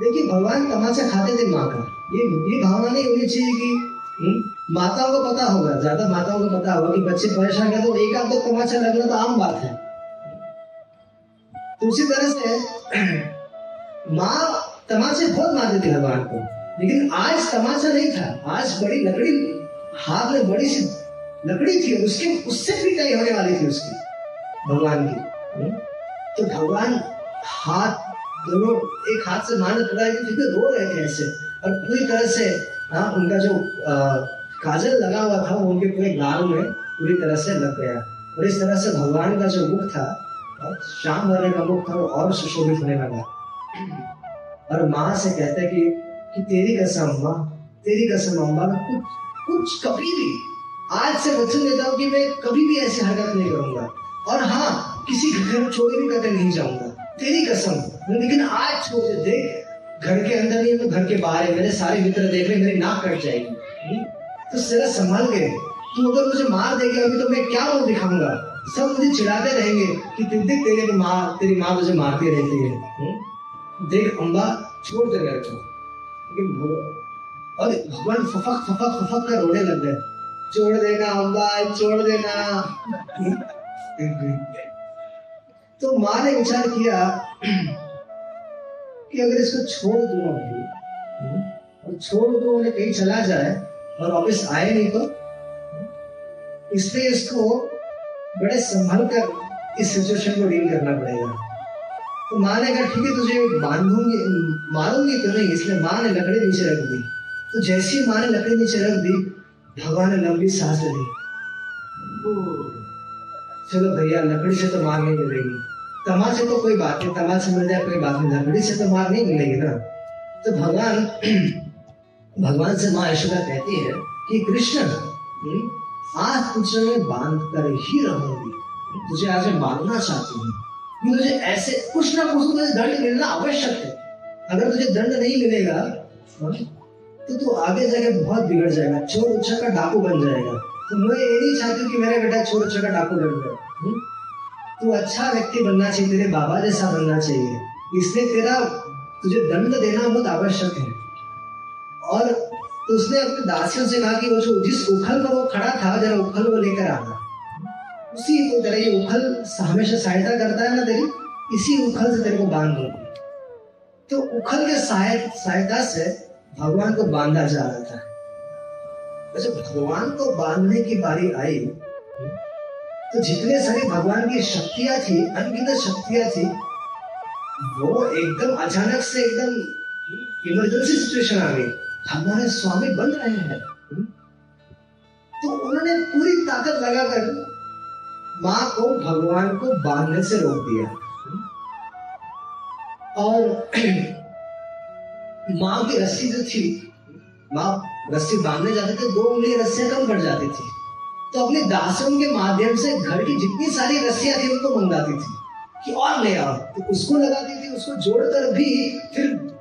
देखिए भगवान तमाचा खाते थे माँ का। ये ये भावना नहीं होनी चाहिए कि हम्म, माताओं को पता होगा ज़्यादा माताओं को पता होगा कि बच्चे परेशान है तो एक आध तमाचा लगना तो आम बात है। तो उसी तरह से माँ तमाचे बहुत मारती थी भगवान को। लेकिन आज तमाचा नहीं था। आज बड़ी लकड़ी हाथ में बड़ी सी लकड़ी थी उसके उससे पिटाई होने वाली थी उसकी भगवान की। हम्म? तो भगवान हाथ दोनों एक हाथ से मारने पड़ा तो रो रहे थे ऐसे। और पूरी तरह से हाँ उनका जो आ, काजल लगा हुआ था वो उनके पूरे गाल में पूरी तरह से लग गया। और इस तरह से भगवान का जो मुख था शाम भरने का मुख था, वो और सुशोभित होने लगा। और माँ से कहते कि कि तेरी कसम अम्मा तेरी कसम अम्मा कुछ कुछ कभी भी, आज से वचन देता हूँ कि मैं कभी भी ऐसी हरकत नहीं करूँगा। और हाँ किसी घर छोड़े भी कदम नहीं जाऊँगा। तेरी कसम, लेकिन आज छोड़ दे घर के अंदर नहीं तो घर के बाहर है, मेरे सारे मित्र देख रहे मेरी नाक कट जाएगी। तो जरा संभाल के तू अगर मुझे मार देगी अभी तो मैं क्या मुँह दिखाऊँगा? सब मुझे चिढ़ाते रहेंगे कि तुम देख तेरे तो माँ तेरी माँ मुझे मारती रहती है। हुँ? देख अम्बा छोड़ दे मेरे को। लेकिन और भगवान फफक फफक फफक कर रोने लग गए। छोड़ देना अम्बा छोड़ देना। तो माँ ने विचार किया कि अगर इसको छोड़ दूँ अभी और छोड़ दूँ उन्हें कहीं चला जाए और वापस आए नहीं तो इसलिए इसको बड़े संभल कर इस सिचुएशन को डील करना पड़ेगा। तो माँ ने कहा, ठीक है, तुझे बांधूँगी, मारूँगी तो नहीं, इसलिए माँ ने लकड़ी नीचे रख दी। तो जैसी माँ ने लकड़ी नीचे रख दी, भगवान ने लंबी सांस ली चलो भैया, लकड़ी से तो मार नहीं मिलेगी। तमा से तो कोई बात नहीं, तमा से मिल जाए, कोई बात नहीं। लकड़ी से तो मार नहीं मिलेगी ना। तो भगवान [clears throat] भगवान से माँ यशोदा कहती है कि कृष्ण आज तुझे मैं बाँध कर ही रहूँगी। तुझे आज मैं बांधना चाहती हूँ मुझे ऐसे कुछ ना कुछ तुझे दंड मिलना आवश्यक है। अगर तुझे दंड नहीं मिलेगा तो तू आगे जाके बहुत बिगड़ जाएगा, चोर उच्छा का डाकू बन जाएगा। तो मैं ये नहीं चाहती कि मेरा बेटा चोर उच्छा का डाकू बन जाए तू अच्छा व्यक्ति बनना चाहिए, तेरे बाबा जैसा बनना चाहिए। इसलिए तेरा तुझे दंड देना बहुत आवश्यक है। और तो उसने अपने दासियों से कहा कि वो जो जिस उखल पर वो खड़ा था, जरा उखल वो लेकर आना उसी को तेरा ये उखल हमेशा सहायता करता है ना तेरी? इसी उखल से तेरे को बाँध दो तो उखल के सहायता से भगवान को बांधा जा रहा था। जब भगवान को बांधने की बारी आई। तो जितने सारी भगवान की शक्तियाँ थी अनगिनत शक्तियाँ थी, वो एकदम अचानक से एकदम इमरजेंसी सिचुएशन आ गई। हमारे स्वामी बन रहे हैं। तो उन्होंने पूरी ताकत लगाकर माँ को भगवान को बांधने से रोक दिया। और [clears throat] माँ की रस्सी जो थी, माँ रस्सी बांधने जाते थे, दो उंगली रस्सियाँ कम पड़ जाती थी। तो अपने दासों के माध्यम से घर की जितनी सारी रस्सियाँ थी, उनको मंगाती थी कि और ले आओ। तो उसको लगाती थी, उसको जोड़कर भी फिर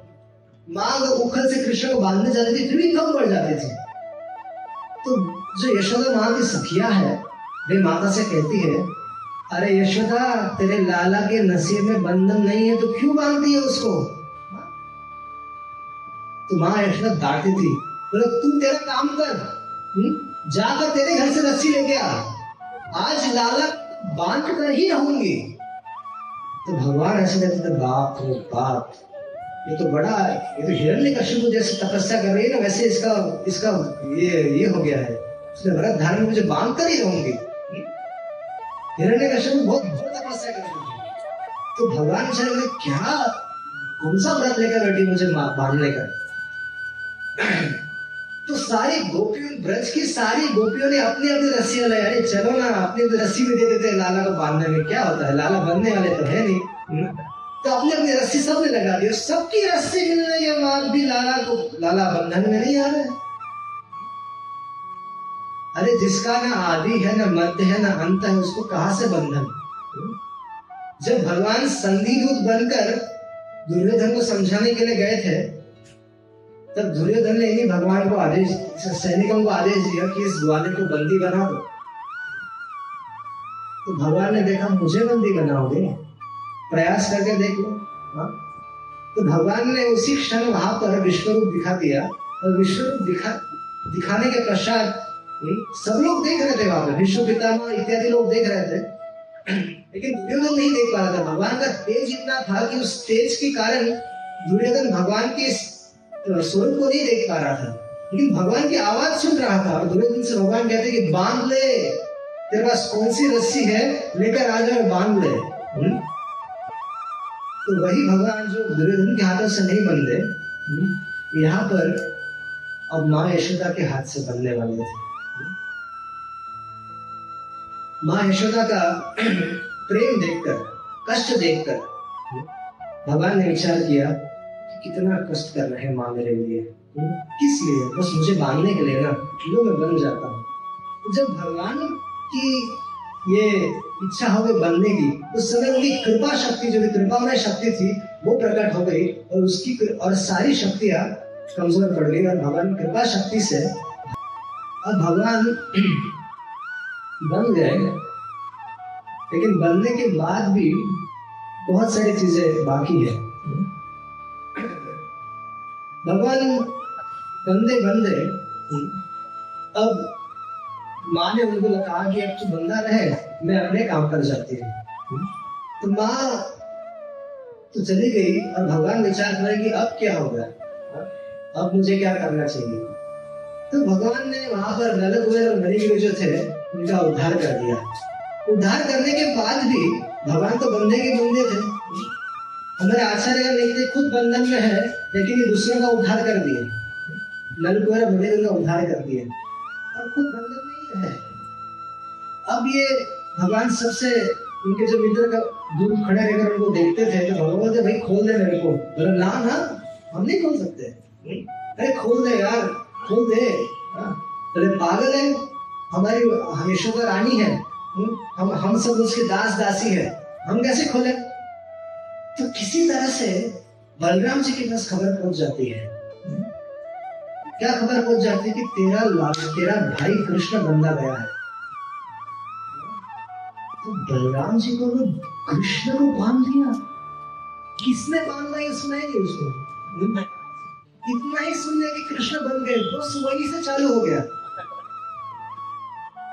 माँ अगर उखल से कृष्ण को बांधने जाती थी फिर भी कम पड़ जाती थी। तो जो यशोदा माँ की सखिया है, वे माता से कहती है, अरे यशोदा, तेरे लाला के नसीब में बंधन नहीं है तो क्यों बांधती है उसको? तो माँ यशोदा डांटती थी, बोले तो तू तेरा काम कर हुँ? जाकर तेरे घर से रस्सी लेके आ। आज लाला बाँध कर ही रहूँगी। तो भगवान ऐसे कहते थे, बाप रे, बाप। ये तो बड़ा ये तो हिरण्य कश्यप जैसे तपस्या कर रही है ना, वैसे इसका इसका ये ये हो गया है। उसने व्रत धारण मुझे बाँध कर ही रहूँगी। हिरण्य कश्यप बहुत घोर तपस्या कर रही तो भगवान बेचारे क्या? कौन सा व्रत लेकर बैठी मुझे बांधने का तो सारी गोपियों, ब्रज की सारी गोपियों ने अपनी अपनी रस्सियाँ लाई अरे चलो ना, अपनी रस्सी भी दे देते लाला को बांधने में। क्या होता है? लाला बनने वाले तो है नहीं? तो अपनी अपनी रस्सी सबने लगा दी सबकी रस्सी मिलने के बाद भी लाला को, लाला बंधन में नहीं आ रहे। अरे, जिसका ना आदि है, ना मध्य है, ना अंत है, उसको कहा से बंधन? जब भगवान संधि दूत बनकर दुर्योधन को समझाने के लिए गए थे, तब दुर्योधन ने इन्हीं भगवान को आदेश, सैनिकों को आदेश दिया कि इस ग्वाले को बंदी बना दो। तो भगवान ने देखा, मुझे बंदी बनाओगे? प्रयास करके देख लो हाँ? तो भगवान ने उसी क्षण वहाँ पर विश्व रूप दिखा दिया, और विश्व रूप दिखा, दिखाने के पश्चात सब लोग देख रहे थे वहाँ पर विश्व पितामह इत्यादि लोग देख रहे थे। लेकिन दुर्योधन नहीं देख पा रहा था। भगवान का तेज इतना था कि उस तेज के कारण दुर्योधन भगवान के स्वरूप को नहीं देख पा रहा था। लेकिन भगवान की आवाज़ सुन रहा था, और दुर्योधन से भगवान कहते कि बाँध ले, तेरे पास कौन सी रस्सी है? लेकर आ जाओ बाँध ले? तो वही भगवान जो दुर्योधन के हाथों से नहीं बंधे यहाँ पर अब माँ यशोदा के हाथ से बनने वाले थे। माँ यशोदा का [clears throat] प्रेम देखकर, कष्ट देखकर भगवान ने विचार किया कि कितना कष्ट कर रहे हैं माँ मेरे लिए किस लिए? बस मुझे बांधने के लिए ना लो मैं बन जाता हूँ। जब भगवान की ये इच्छा हो गई बनने की उस समय उनकी कृपा शक्ति, जो कृपामय शक्ति थी, वो प्रकट हो गई और उसकी और सारी शक्तियाँ कमज़ोर पड़ गई और भगवान कृपा शक्ति से अब भगवान बन गए। लेकिन बनने के बाद भी बहुत सारी चीज़ें बाकी है। भगवान बंदे बंदे अब माँ ने उनको कहा कि अब तू बंदा रहे, मैं अपने काम कर जाती हूँ। तो माँ तो चली गई और भगवान विचार करे कि अब क्या होगा अब मुझे क्या करना चाहिए? तो भगवान ने वहाँ पर नलक और मणिगिरी जो थे, उनका उद्धार कर दिया। उद्धार करने के बाद भी भगवान तो बंदे के बंदे थे। हमारे आचार्य नहीं थे, खुद बंधन में है, लेकिन ये दूसरों का उद्धार कर दिए। नल को मणिगिरी का उद्धार कर दिए। और खुद बंधन है। अब ये भगवान सबसे उनके जो मित्र का दूर खड़े रहकर उनको देखते थे तो भगवान बोलते, भाई, खोल दे मेरे को। बोला, ना ना, हम नहीं खोल सकते। अरे, खोल दे यार, खोल दे। अरे पागल है, हमारी यशोदा रानी है। हम हम सब उसके दास, दासी है। हम कैसे खोले? तो किसी तरह से बलराम जी के पास खबर पहुँच जाती है। क्या खबर पहुँच जाती है कि तेरा लाल तेरा भाई कृष्ण बंदा गया है? तो बलराम जी को तो कृष्ण को बाँध दिया। किसने बांधना ये नहीं उसको? इतना ही सुनने कि कृष्ण बन गए, बस वही से चालू हो गया।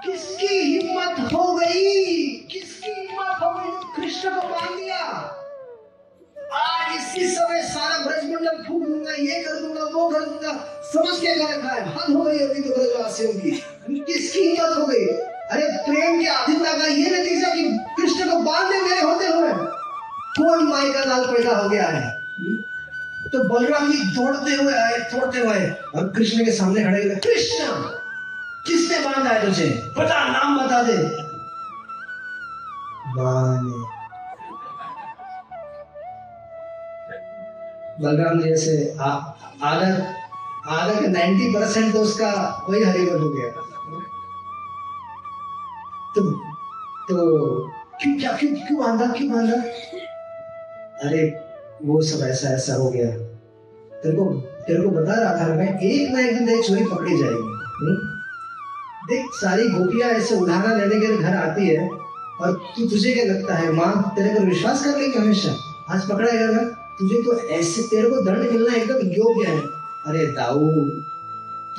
किसकी हिम्मत हो गई? किसकी हिम्मत हो गई? कृष्ण को बाँध दिया। आज समय सारा ब्रजमंडल फूक दूँगा ये कर दूँगा वो कर दूँगा समझ के हद हो गई अभी तो ब्रजवासियों की। किसकी हिम्मत हो गई? अरे प्रेम की ये नतीजा कि कृष्ण को होते हुए। कौन माई का लाल पैदा हो गया है। तो बलराम जी दौड़ते हुए आए हुए और कृष्ण के सामने खड़े हुए। कृष्ण, किसने बांधा है तुझे? बता, नाम बता दे। माँ बलराम जी से आधा आधा के नाइन्टी परसेंट तो उसका वही हरिवर हो गया तो तो क्यों, क्या, क्यों क्यों बांधा क्यों बांधा? अरे, वो सब ऐसा ऐसा हो गया। तेरे को तेरे को बता रहा था, मैं एक ना एक दिन तेरी चोरी पकड़ी जाएगी। हुँ? देख, सारी गोपियाँ ऐसे उधारा लेने के घर आती है, और तू तुझे क्या लगता है? माँ, तेरे पर विश्वास कर लेंगे हमेशा? आज पकड़ा गया तुझे तो ऐसे तेरे को दंड मिलना एकदम योग्य है। अरे दाऊ,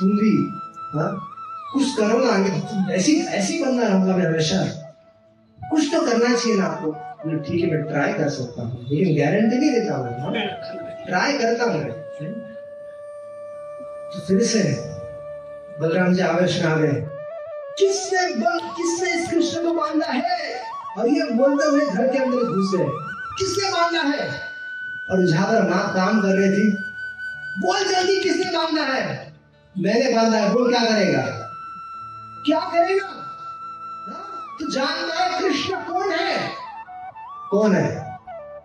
तुम भी, हा? कुछ करो ना आगे। ऐसी ऐसी बनना रहूँगा मैं हमेशा। कुछ तो करना चाहिए ना आपको। ठीक है, मैं ट्राई कर सकता हूँ। लेकिन गारंटी नहीं देता हूँ ट्राई करता हूँ मैं तो फिर से बलराम जी आवेश में आ गए। किसने बल, किसने इस कृष्ण को बांधा है? और ये बोलते हुए घर के अंदर घुस। किसने बांधा है? और पर माँ काम कर रही थी। बोल जल्दी, किसने बांधा है? मैंने बांधा है बोल क्या करेगा? क्या करेगा? तो जानता है कृष्ण कौन है? कौन है?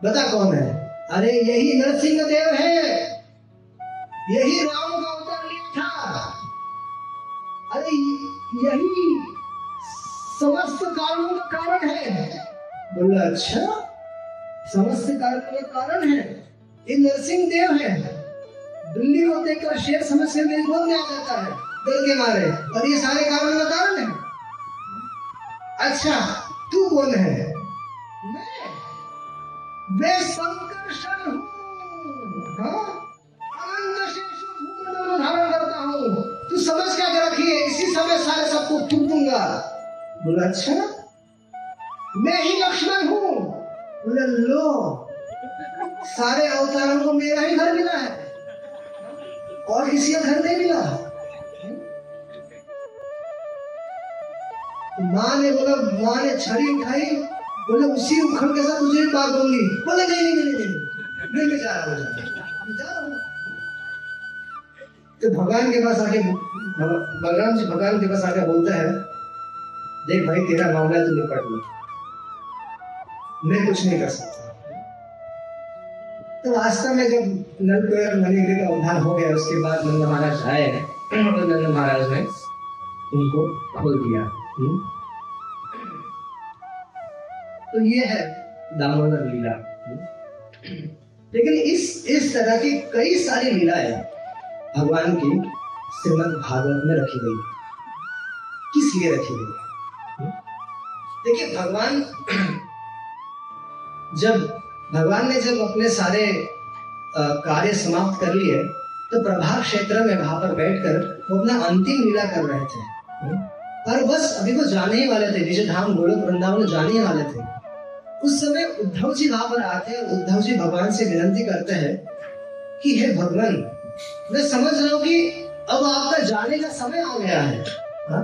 बता कौन है? अरे, यही नरसिंह देव है। यही राम का अवतार लिया था। अरे, यही समस्त कारणों का कारण है। बोला अच्छा समस्त कारणों का कारण है। ये नरसिंह देव है। दिल्ली को देखकर शेर समझ से मेरे बोलने आ जाता है? डर के मारे। और ये सारे कारणों का कारण है। अच्छा तू कौन है? मैं? मैं हूँ। धारण करता हूँ। तू समझ क्या कर रखी है? इसी समय सारे सबको थूक दूँगा। बोला अच्छा मैं ही लक्ष्मण हूँ। बोले लो, सारे अवतारों को मेरा ही घर मिला है। और किसी का घर नहीं मिला? माँ ने बोला, माँ ने छड़ी उठाई, बोले, उसी उखड़ के साथ तुझे बात दूँगी बोले, नहीं नहीं नहीं नहीं नहीं मैं जा रहा हूँ तो भगवान के पास आके बलराम जी भगवान के पास आके बोलता है, देख भाई, तेरा मामला तू निपट लो। मैं कुछ नहीं कर सकता तो वास्तव में जब नल कुएर मणिगिरी का उद्धार हो गया, उसके बाद नंद महाराज आए और नंद महाराज ने उनको खोल दिया हम्म। तो ये है दामोदर लीला हम्म। लेकिन इस इस तरह की कई सारी लीलाएँ भगवान की श्रीमद भागवत में रखी गई किस लिए रखी गई हम्म। देखिए, भगवान जब भगवान ने जब अपने सारे कार्य समाप्त कर लिए तो प्रभाव क्षेत्र में वहाँ पर बैठकर वो अपना अंतिम लीला कर रहे थे। और बस अभी वो जाने ही वाले थे, निज धाम गोलोक वृंदावन जाने ही वाले थे। उस समय उद्धव जी वहाँ पर आते हैं उद्धव जी भगवान से विनंती करते हैं कि, हे भगवान, मैं समझ रहा हूँ कि अब आपका जाने का समय आ गया है। हा?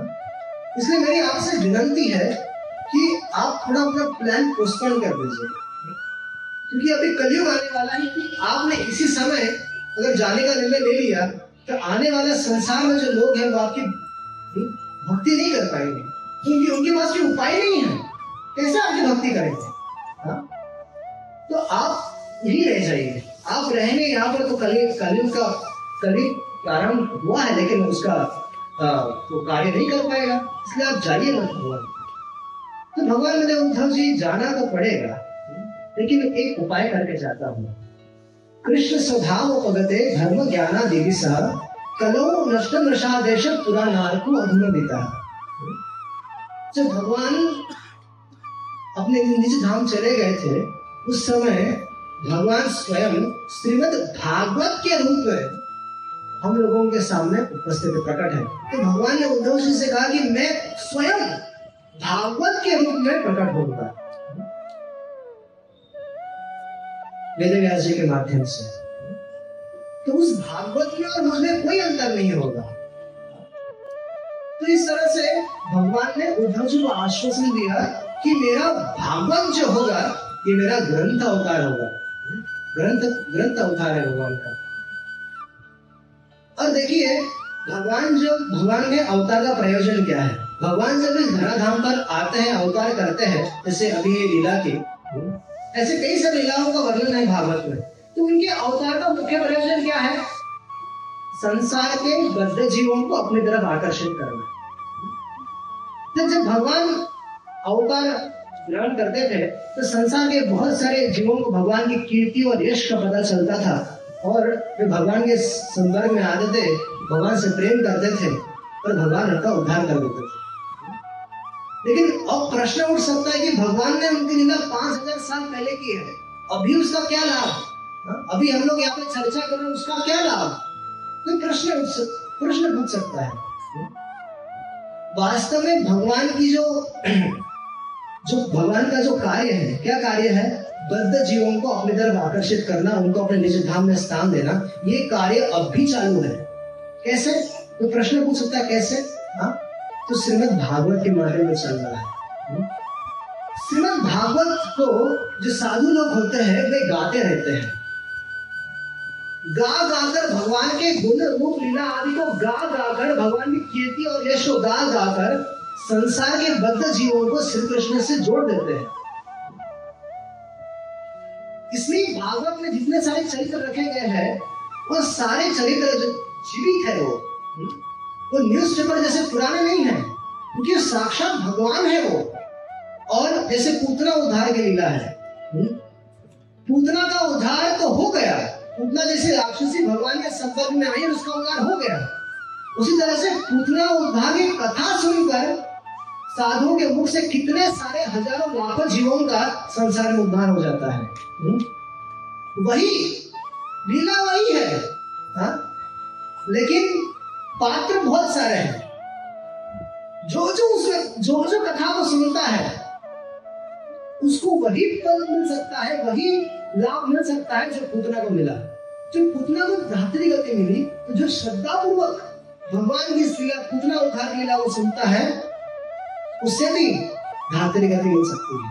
इसलिए मेरी आपसे विनंती है कि आप थोड़ा अपना प्लान पोस्टपोन कर दीजिए। क्योंकि अभी कलयुग आने वाला है कि आपने इसी समय अगर जाने का निर्णय ले लिया तो आने वाले संसार में जो लोग हैं, वो आपकी भक्ति नहीं कर पाएँगे। क्योंकि उनके पास कोई उपाय नहीं है। कैसे आपकी भक्ति करेंगे? हा? तो आप यही रह जाइए। आप रहेंगे यहाँ पर तो कलयुग कलयुग का कलयुग प्रारंभ हुआ है, लेकिन उसका वो कार्य नहीं कर पाएगा। इसलिए आप जाइए मत भगवान। तो भगवान मैंने उद्धव जी, जाना तो पड़ेगा। लेकिन एक उपाय करके जाता हूँ। कृष्ण स्वभाव पगते धर्म ज्ञाना देवी सह कलो नष्ट नशादेश पुराणार्को अधुनदिता जब भगवान अपने निज धाम चले गए थे, उस समय भगवान स्वयं श्रीमद भागवत के रूप में हम लोगों के सामने उपस्थित प्रकट है। तो भगवान ने उद्धव जी से कहा कि मैं स्वयं भागवत के रूप में प्रकट होगा वेद व्यास जी के माध्यम से। तो उस भागवत में और मुझमें कोई अंतर नहीं होगा। तो इस तरह से भगवान ने उद्धव जी को आश्वासन दिया कि मेरा भागवत जो होगा, ये मेरा ग्रंथ अवतार होगा। ग्रंथ ग्रंथ अवतार है भगवान का। और देखिए, भगवान जो, भगवान के अवतार का प्रयोजन क्या है? भगवान जब इस धराधाम पर आते हैं, अवतार करते हैं, जैसे अभी ये लीला की ऐसे कई सारी लीलाओं का वर्णन है भागवत में। तो उनके अवतार का मुख्य प्रयोजन क्या है? संसार के बद्ध जीवों को अपनी तरफ़ आकर्षित करना। तो जब भगवान अवतार ग्रहण करते थे तो संसार के बहुत सारे जीवों को भगवान की कीर्ति और यश का पता चलता था। और वे भगवान के संदर्भ में आते थे, भगवान से प्रेम करते थे और भगवान उनका उद्धार कर देते थे। लेकिन अब प्रश्न उठ सकता है कि भगवान ने उनकी लीला पाँच हज़ार साल पहले की है। अभी उसका क्या लाभ? हाँ? अभी हम लोग यहाँ पे चर्चा कर रहे हैं, उसका क्या लाभ? तो प्रश्न उठ प्रश्न पूछ सकता है। वास्तव में भगवान की जो [clears throat] जो भगवान का जो कार्य है, क्या कार्य है? बद्ध जीवों को अपनी तरफ़ आकर्षित करना, उनको अपने निज धाम में स्थान देना, ये कार्य अब भी चालू है। कैसे? तो प्रश्न पूछ सकता है कैसे? हाँ? तो श्रीमद भागवत के माध्यम में चल रहा है। श्रीमद भागवत को जो साधु लोग होते हैं, वे गाते रहते हैं। गा गाकर भगवान के गुण, रूप, लीला आदि को गा गाकर भगवान की कीर्ति और यश गा गाकर संसार के बद्ध जीवों को श्री कृष्ण से जोड़ देते हैं। इसलिए भागवत में जितने सारे चरित्र रखे गए हैं, वो सारे चरित्र जीवित है वो। वो न्यूज़ पेपर जैसे पुराने नहीं है क्योंकि साक्षात भगवान है वो और जैसे पूतना उद्धार की लीला है पूतना का उद्धार तो हो गया, पूतना जैसे राक्षसी भगवान के संपर्क में आई उसका उद्धार हो गया उसी तरह से पूतना उद्धार की कथा सुनकर साधुओं के मुख से कितने सारे हज़ारों लाखों जीवों का संसार में उद्धार हो जाता है हम्म? वही, लीला वही है, हा? लेकिन पात्र बहुत सारे हैं। जो जो उसमें जो जो कथा को सुनता है, उसको वही फल मिल सकता है, वही लाभ मिल सकता है जो पुतना को मिला। जब पुतना को धात्री गति मिली तो जो श्रद्धा पूर्वक भगवान की लीला पुतना उद्धार लीला वो सुनता है, उससे भी धात्री गति मिल सकती है।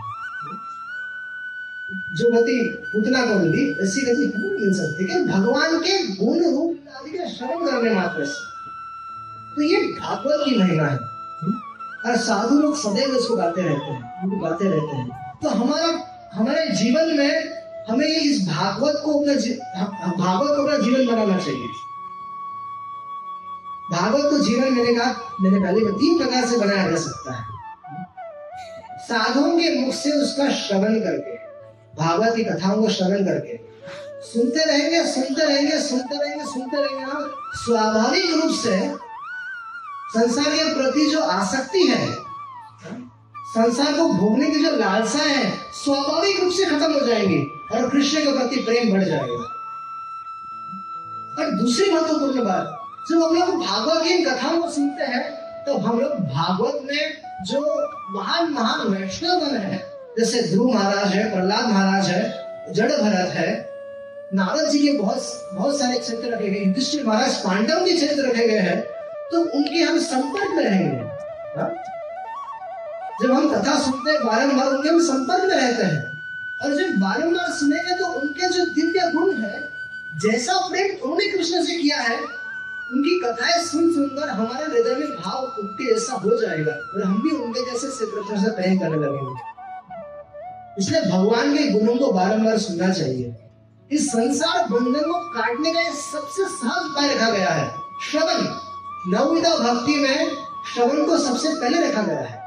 जो गति पुतना को मिली, ऐसी गति नहीं मिल सकती कि भगवान के गुण रूप का श्रवण करने मात्र से तो ये भागवत की महिमा है और साधु लोग सदैव इसको गाते रहते हैं गाते रहते हैं। तो हमारा, हमारे जीवन में हमें इस भागवत को अपना भागवत को अपना जीवन बनाना चाहिए। भागवत को जीवन, मैंने कहा, मैंने पहले तीन प्रकार से बनाया जा सकता है। साधुओं के मुख से उसका श्रवण करके, भागवत की कथाओं को श्रवण करके, सुनते रहेंगे सुनते रहेंगे सुनते रहेंगे सुनते रहेंगे ना स्वाभाविक रूप से संसार के प्रति जो आसक्ति है संसार को भोगने की जो लालसा है, स्वाभाविक रूप से खत्म हो जाएँगी और कृष्ण के प्रति प्रेम बढ़ जाएगा। और दूसरी महत्वपूर्ण बात, जब हम लोग भागवत की कथाओं को सुनते हैं तो हम लोग भागवत में जो महान महान वैष्णव है, जैसे ध्रुव महाराज है, प्रहलाद महाराज है, जड़ भरत है, नारद जी के बहुत बहुत सारे चरित्र रखे गए युधिष्ठिर महाराज पांडव के चरित्र रखे गए हैं तो उनके हम संपर्क में रहेंगे। हा? जब हम कथा सुनते हैं बारम्बार उनके हम संपर्क में रहते हैं। और जब बारम्बार सुनेंगे तो उनके जो दिव्य गुण है, जैसा प्रेम उन्होंने कृष्ण से किया है, उनकी कथाएँ सुन सुनकर हमारे हृदय में भाव उठते ऐसा हो जाएगा। और हम भी उनके जैसे श्री कृष्ण से प्रेम करने लगेंगे। इसलिए भगवान के गुणों को बारंबार सुनना चाहिए। इस संसार बंधन को काटने का सबसे सहज उपाय रखा गया है। श्रवण। नवविधा भक्ति में श्रवण को सबसे पहले रखा गया है।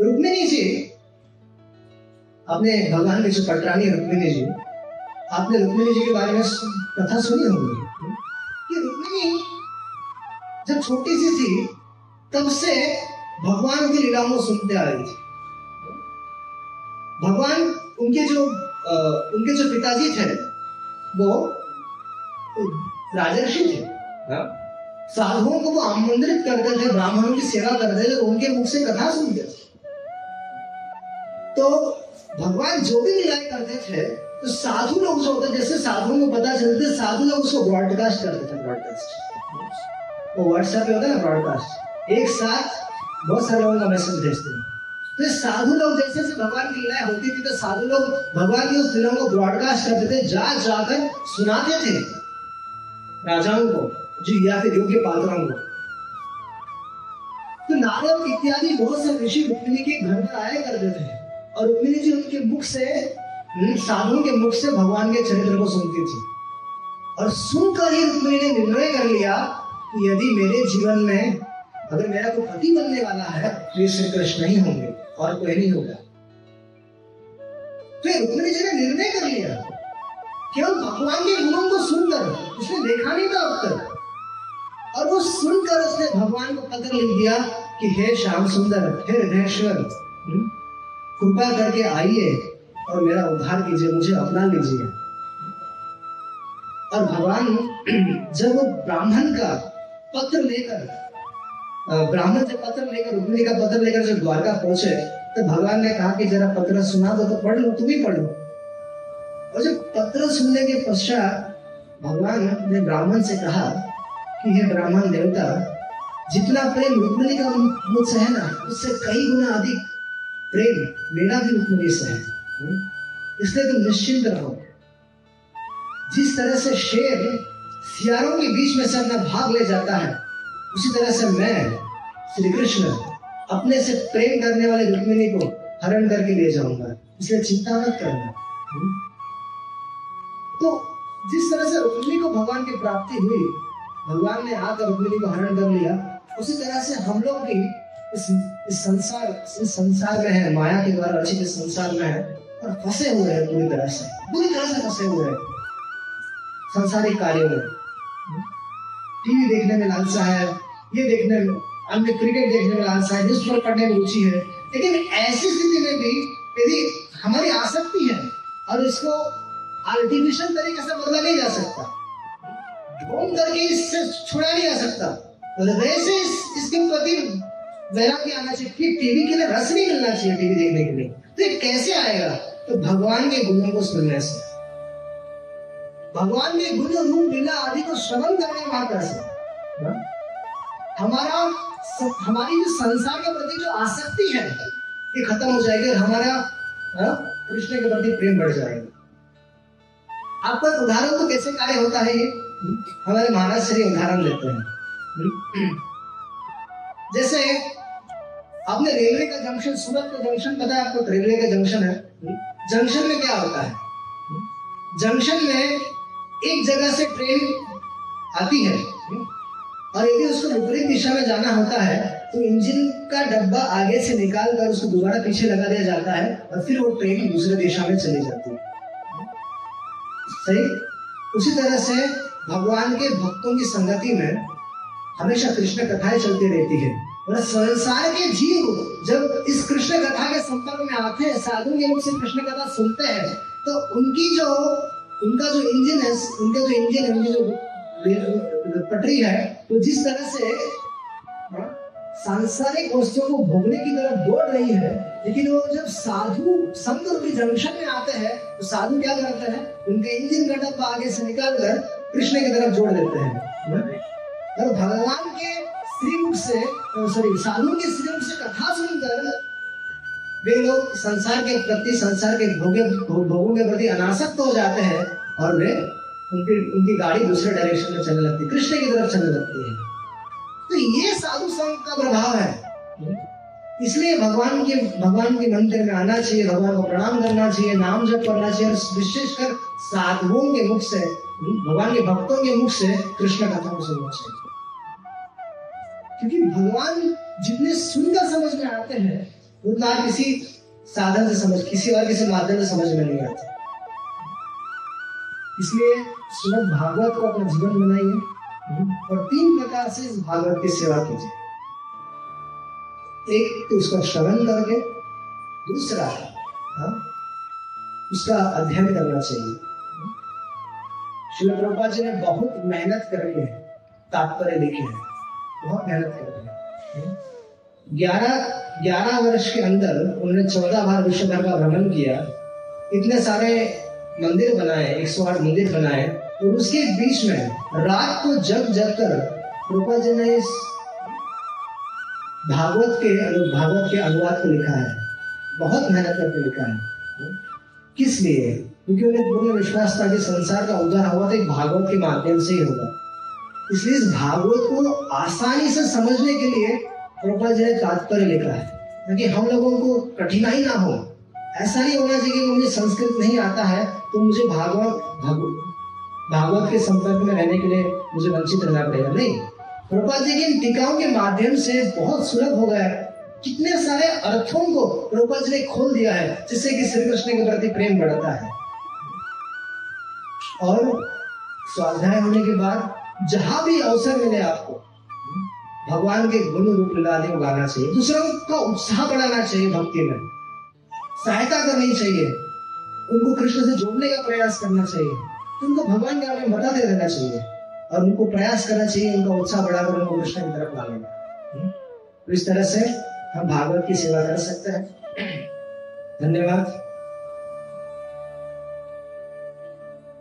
रुक्मिणी जी अपने भगवान के जो पटरानी रुक्मिणी जी आपने रुक्मिणी जी के बारे में कथा सुनी होगी। कि रुक्मिणी जब छोटी सी थी तब से भगवान की लीलाओं को सुनते आ रही थी। भगवान उनके जो आ, उनके जो पिताजी थे वो राजर्षि थे। हाँ? साधुओं को वो आमंत्रित करते थे ब्राह्मणों की सेवा करते थे उनके मुख से कथा सुनते थे। तो भगवान जो भी लीलाएँ करते थे तो साधु लोग जो होते जैसे साधुओं को पता चलते साधु लोग उसको ब्रॉडकास्ट करते थे ब्रॉडकास्ट वो व्हाट्सएप पे होता है ना ब्रॉडकास्ट एक साथ बहुत सारे लोगों का मैसेज भेजते हैं। तो साधु लोग जैसे जैसे भगवान की लीलाएँ होती थी तो साधु लोग भगवान की उस लीलाओं को ब्रॉडकास्ट करते थे जा जाकर सुनाते थे। राजाओं को, जो, या फिर योग्य पात्राओं को। तो नारद इत्यादि बहुत से ऋषि रुक्मिणी के घर पर आया करते थे और रुक्मिणी जी उनके मुख से साधुओं के मुख से भगवान के चरित्र को सुनती थी। और सुनकर ही रुक्मिणी ने निर्णय कर लिया कि यदि मेरे जीवन में अगर मेरा कोई पति बनने वाला है तो ये श्री कृष्ण नहीं होंगे और कोई नहीं होगा। तो रुक्मिणी जी ने निर्णय कर लिया। केवल भगवान के गुणों को सुनकर उसने देखा नहीं था अब तक। और वो सुनकर उसने भगवान को पत्र लिख दिया कि हे श्याम सुंदर हे हृदयेश्वर हम्म, कृपा करके आइए और मेरा उद्धार कीजिए मुझे अपना लीजिए। और भगवान [clears throat] जब वो ब्राह्मण का पत्र लेकर ब्राह्मण से पत्र लेकर रुक्मिणी का पत्र लेकर जब द्वारका पहुँचे तो भगवान ने कहा कि जरा पत्र सुना दो तो पढ़ लो तुम ही पढ़ लो। और जब पत्र सुनने के पश्चात भगवान ने ब्राह्मण से कहा कि हे ब्राह्मण देवता, जितना प्रेम रुक्मिणी का मुझसे है ना, उससे कई गुना अधिक प्रेम मेरा भी रुक्मिणी से है हम्म? इसलिए तुम निश्चिंत रहो जिस तरह से शेर सियारों के बीच में से अपना भाग ले जाता है, उसी तरह से मैं श्री कृष्ण अपने से प्रेम करने वाले रुक्मिणी को हरण करके ले जाऊँगा इसलिए चिंता मत करना हम्म? जिस तरह से रुक्मिणी को भगवान की प्राप्ति हुई भगवान ने आकर रुक्मिणी को हरण कर लिया उसी तरह से हम लोग भी इस, इस संसार इस संसार में है माया के द्वारा रचित संसार में है और फंसे हुए हैं पूरी तरह से। पूरी तरह से फंसे हुए हैं। संसारिक कार्यों में। टीवी देखने में लालसा है ये देखने में अन्य क्रिकेट देखने में लालसा है न्यूज़ पढ़ने में रुचि है। लेकिन ऐसी स्थिति में भी यदि हमारी आसक्ति है और इसको आर्टिफिशियल तरीके से बदला नहीं जा सकता। ढूंढ करके इससे छुड़ा नहीं जा सकता। हृदय से इस, इसके प्रति वैराग्य आना चाहिए कि टीवी के लिए रस नहीं मिलना चाहिए टीवी देखने के लिए। तो ये कैसे आएगा? तो भगवान के गुणों को सुनने से। भगवान के गुण रूप लीला आदि को श्रवण करने मात्र से हाँ? हमारा हमारी जो संसार के प्रति जो आसक्ति है ये खत्म हो जाएगी और हमारा हाँ, कृष्ण के प्रति प्रेम बढ़ जाएगा। आपका उदाहरण तो कैसे कार्य होता है ये? हमारे महाराज श्री उदाहरण देते हैं। जैसे आपने रेलवे का जंक्शन, सूरत का जंक्शन, पता है आपको रेलवे का जंक्शन है? जंक्शन में क्या होता है? जंक्शन में एक जगह से ट्रेन आती है। और यदि उसको विपरीत दिशा में जाना होता है तो इंजन का डब्बा आगे से निकाल कर उसको दोबारा पीछे लगा दिया जाता है और फिर वो ट्रेन दूसरे दिशा में चली जाती है। सही? उसी तरह से भगवान के भक्तों की संगति में हमेशा कृष्ण कथाएँ चलती रहती है। और संसार के जीव जब इस कृष्ण कथा के संपर्क में आते हैं साधु के मुख से कृष्ण कथा सुनते हैं तो उनकी जो उनका जो इंजन है उनका जो इंजन है उनकी जो पटरी है तो जिस तरह से हाँ, सांसारिक वस्तुओं को भोगने की तरफ़ दौड़ रही है लेकिन वो जब साधु संत रूपी जंक्शन में आते हैं तो साधु क्या करते हैं? उनके इंजन का डब्बा आगे से निकाल कर कृष्ण की तरफ़ जोड़ देते हैं। हाँ? और भगवान के श्रीमुख से सॉरी साधु के श्रीमुख से कथा सुनकर वे लोग संसार के प्रति, संसार के भोगे भोगों के प्रति अनासक्त हो जाते हैं और वे उनकी उनकी गाड़ी दूसरे डायरेक्शन में चलने लगती है। कृष्ण की तरफ़ चलने लगती है। तो ये साधु संघ का प्रभाव है? इसलिए भगवान के भगवान के मंदिर में आना चाहिए, भगवान को प्रणाम करना चाहिए, नाम जप करना चाहिए और विशेषकर साधुओं के मुख से, भगवान के भक्तों के मुख से कृष्ण कथा को सुनना चाहिए। क्योंकि भगवान जितने सुंदर समझ में आते हैं, उतना किसी साधन से समझ, किसी और किसी माध्यम से समझ में नहीं आते। इसलिए श्रीमद भागवत को अपना जीवन बनाइए। और तीन प्रकार से इस भागवत की सेवा कीजिए। एक तो उसका श्रवण करके दूसरा, हा? उसका अध्ययन करना चाहिए श्री प्रभुपा जी ने बहुत मेहनत कर रही है, तात्पर्य लिखे हैं, बहुत मेहनत कर रहे हैं, ग्यारह ग्यारह वर्ष के अंदर उन्होंने चौदह बार विश्व भर का भ्रमण किया, इतने सारे मंदिर बनाए, एक सौ आठ मंदिर बनाए, और उसके बीच में रात को जग जग कर रूपा जी ने इस भागवत के भागवत के अनुवाद को लिखा है। बहुत मेहनत करके लिखा है। किस लिए? क्योंकि उन्हें पूर्ण विश्वास था कि संसार का उद्धार हुआ तो एक भागवत के माध्यम से ही होगा। इसलिए इस भागवत को आसानी से समझने के लिए प्रभुपाद जी ने तात्पर्य लिखा है, ताकि हम लोगों को कठिनाई ना हो। ऐसा नहीं होना चाहिए कि मुझे संस्कृत नहीं आता है तो मुझे भागवत भागवत के संपर्क में रहने के लिए मुझे वंचित रहना पड़ेगा। नहीं। प्रभुपाद जी की टीकाओं के माध्यम से बहुत सुलभ हो गया है। कितने सारे अर्थों को प्रभुपाद जी ने खोल दिया है, जिससे कि श्री कृष्ण के प्रति प्रेम बढ़ता है। और स्वाध्याय होने के बाद जहाँ भी अवसर मिले आपको, भगवान के गुण रूप लाने को गाना चाहिए। दूसरों का उत्साह बढ़ाना चाहिए भक्ति में। सहायता करनी चाहिए। उनको कृष्ण से जोड़ने का प्रयास करना चाहिए। उनको भगवान के बारे में बताते रहना चाहिए। और उनको प्रयास करना चाहिए, उनका उत्साह बढ़ाकर उनको कृष्ण की तरफ़ लाने का। तो इस तरह से हम भागवत की सेवा कर सकते हैं। धन्यवाद।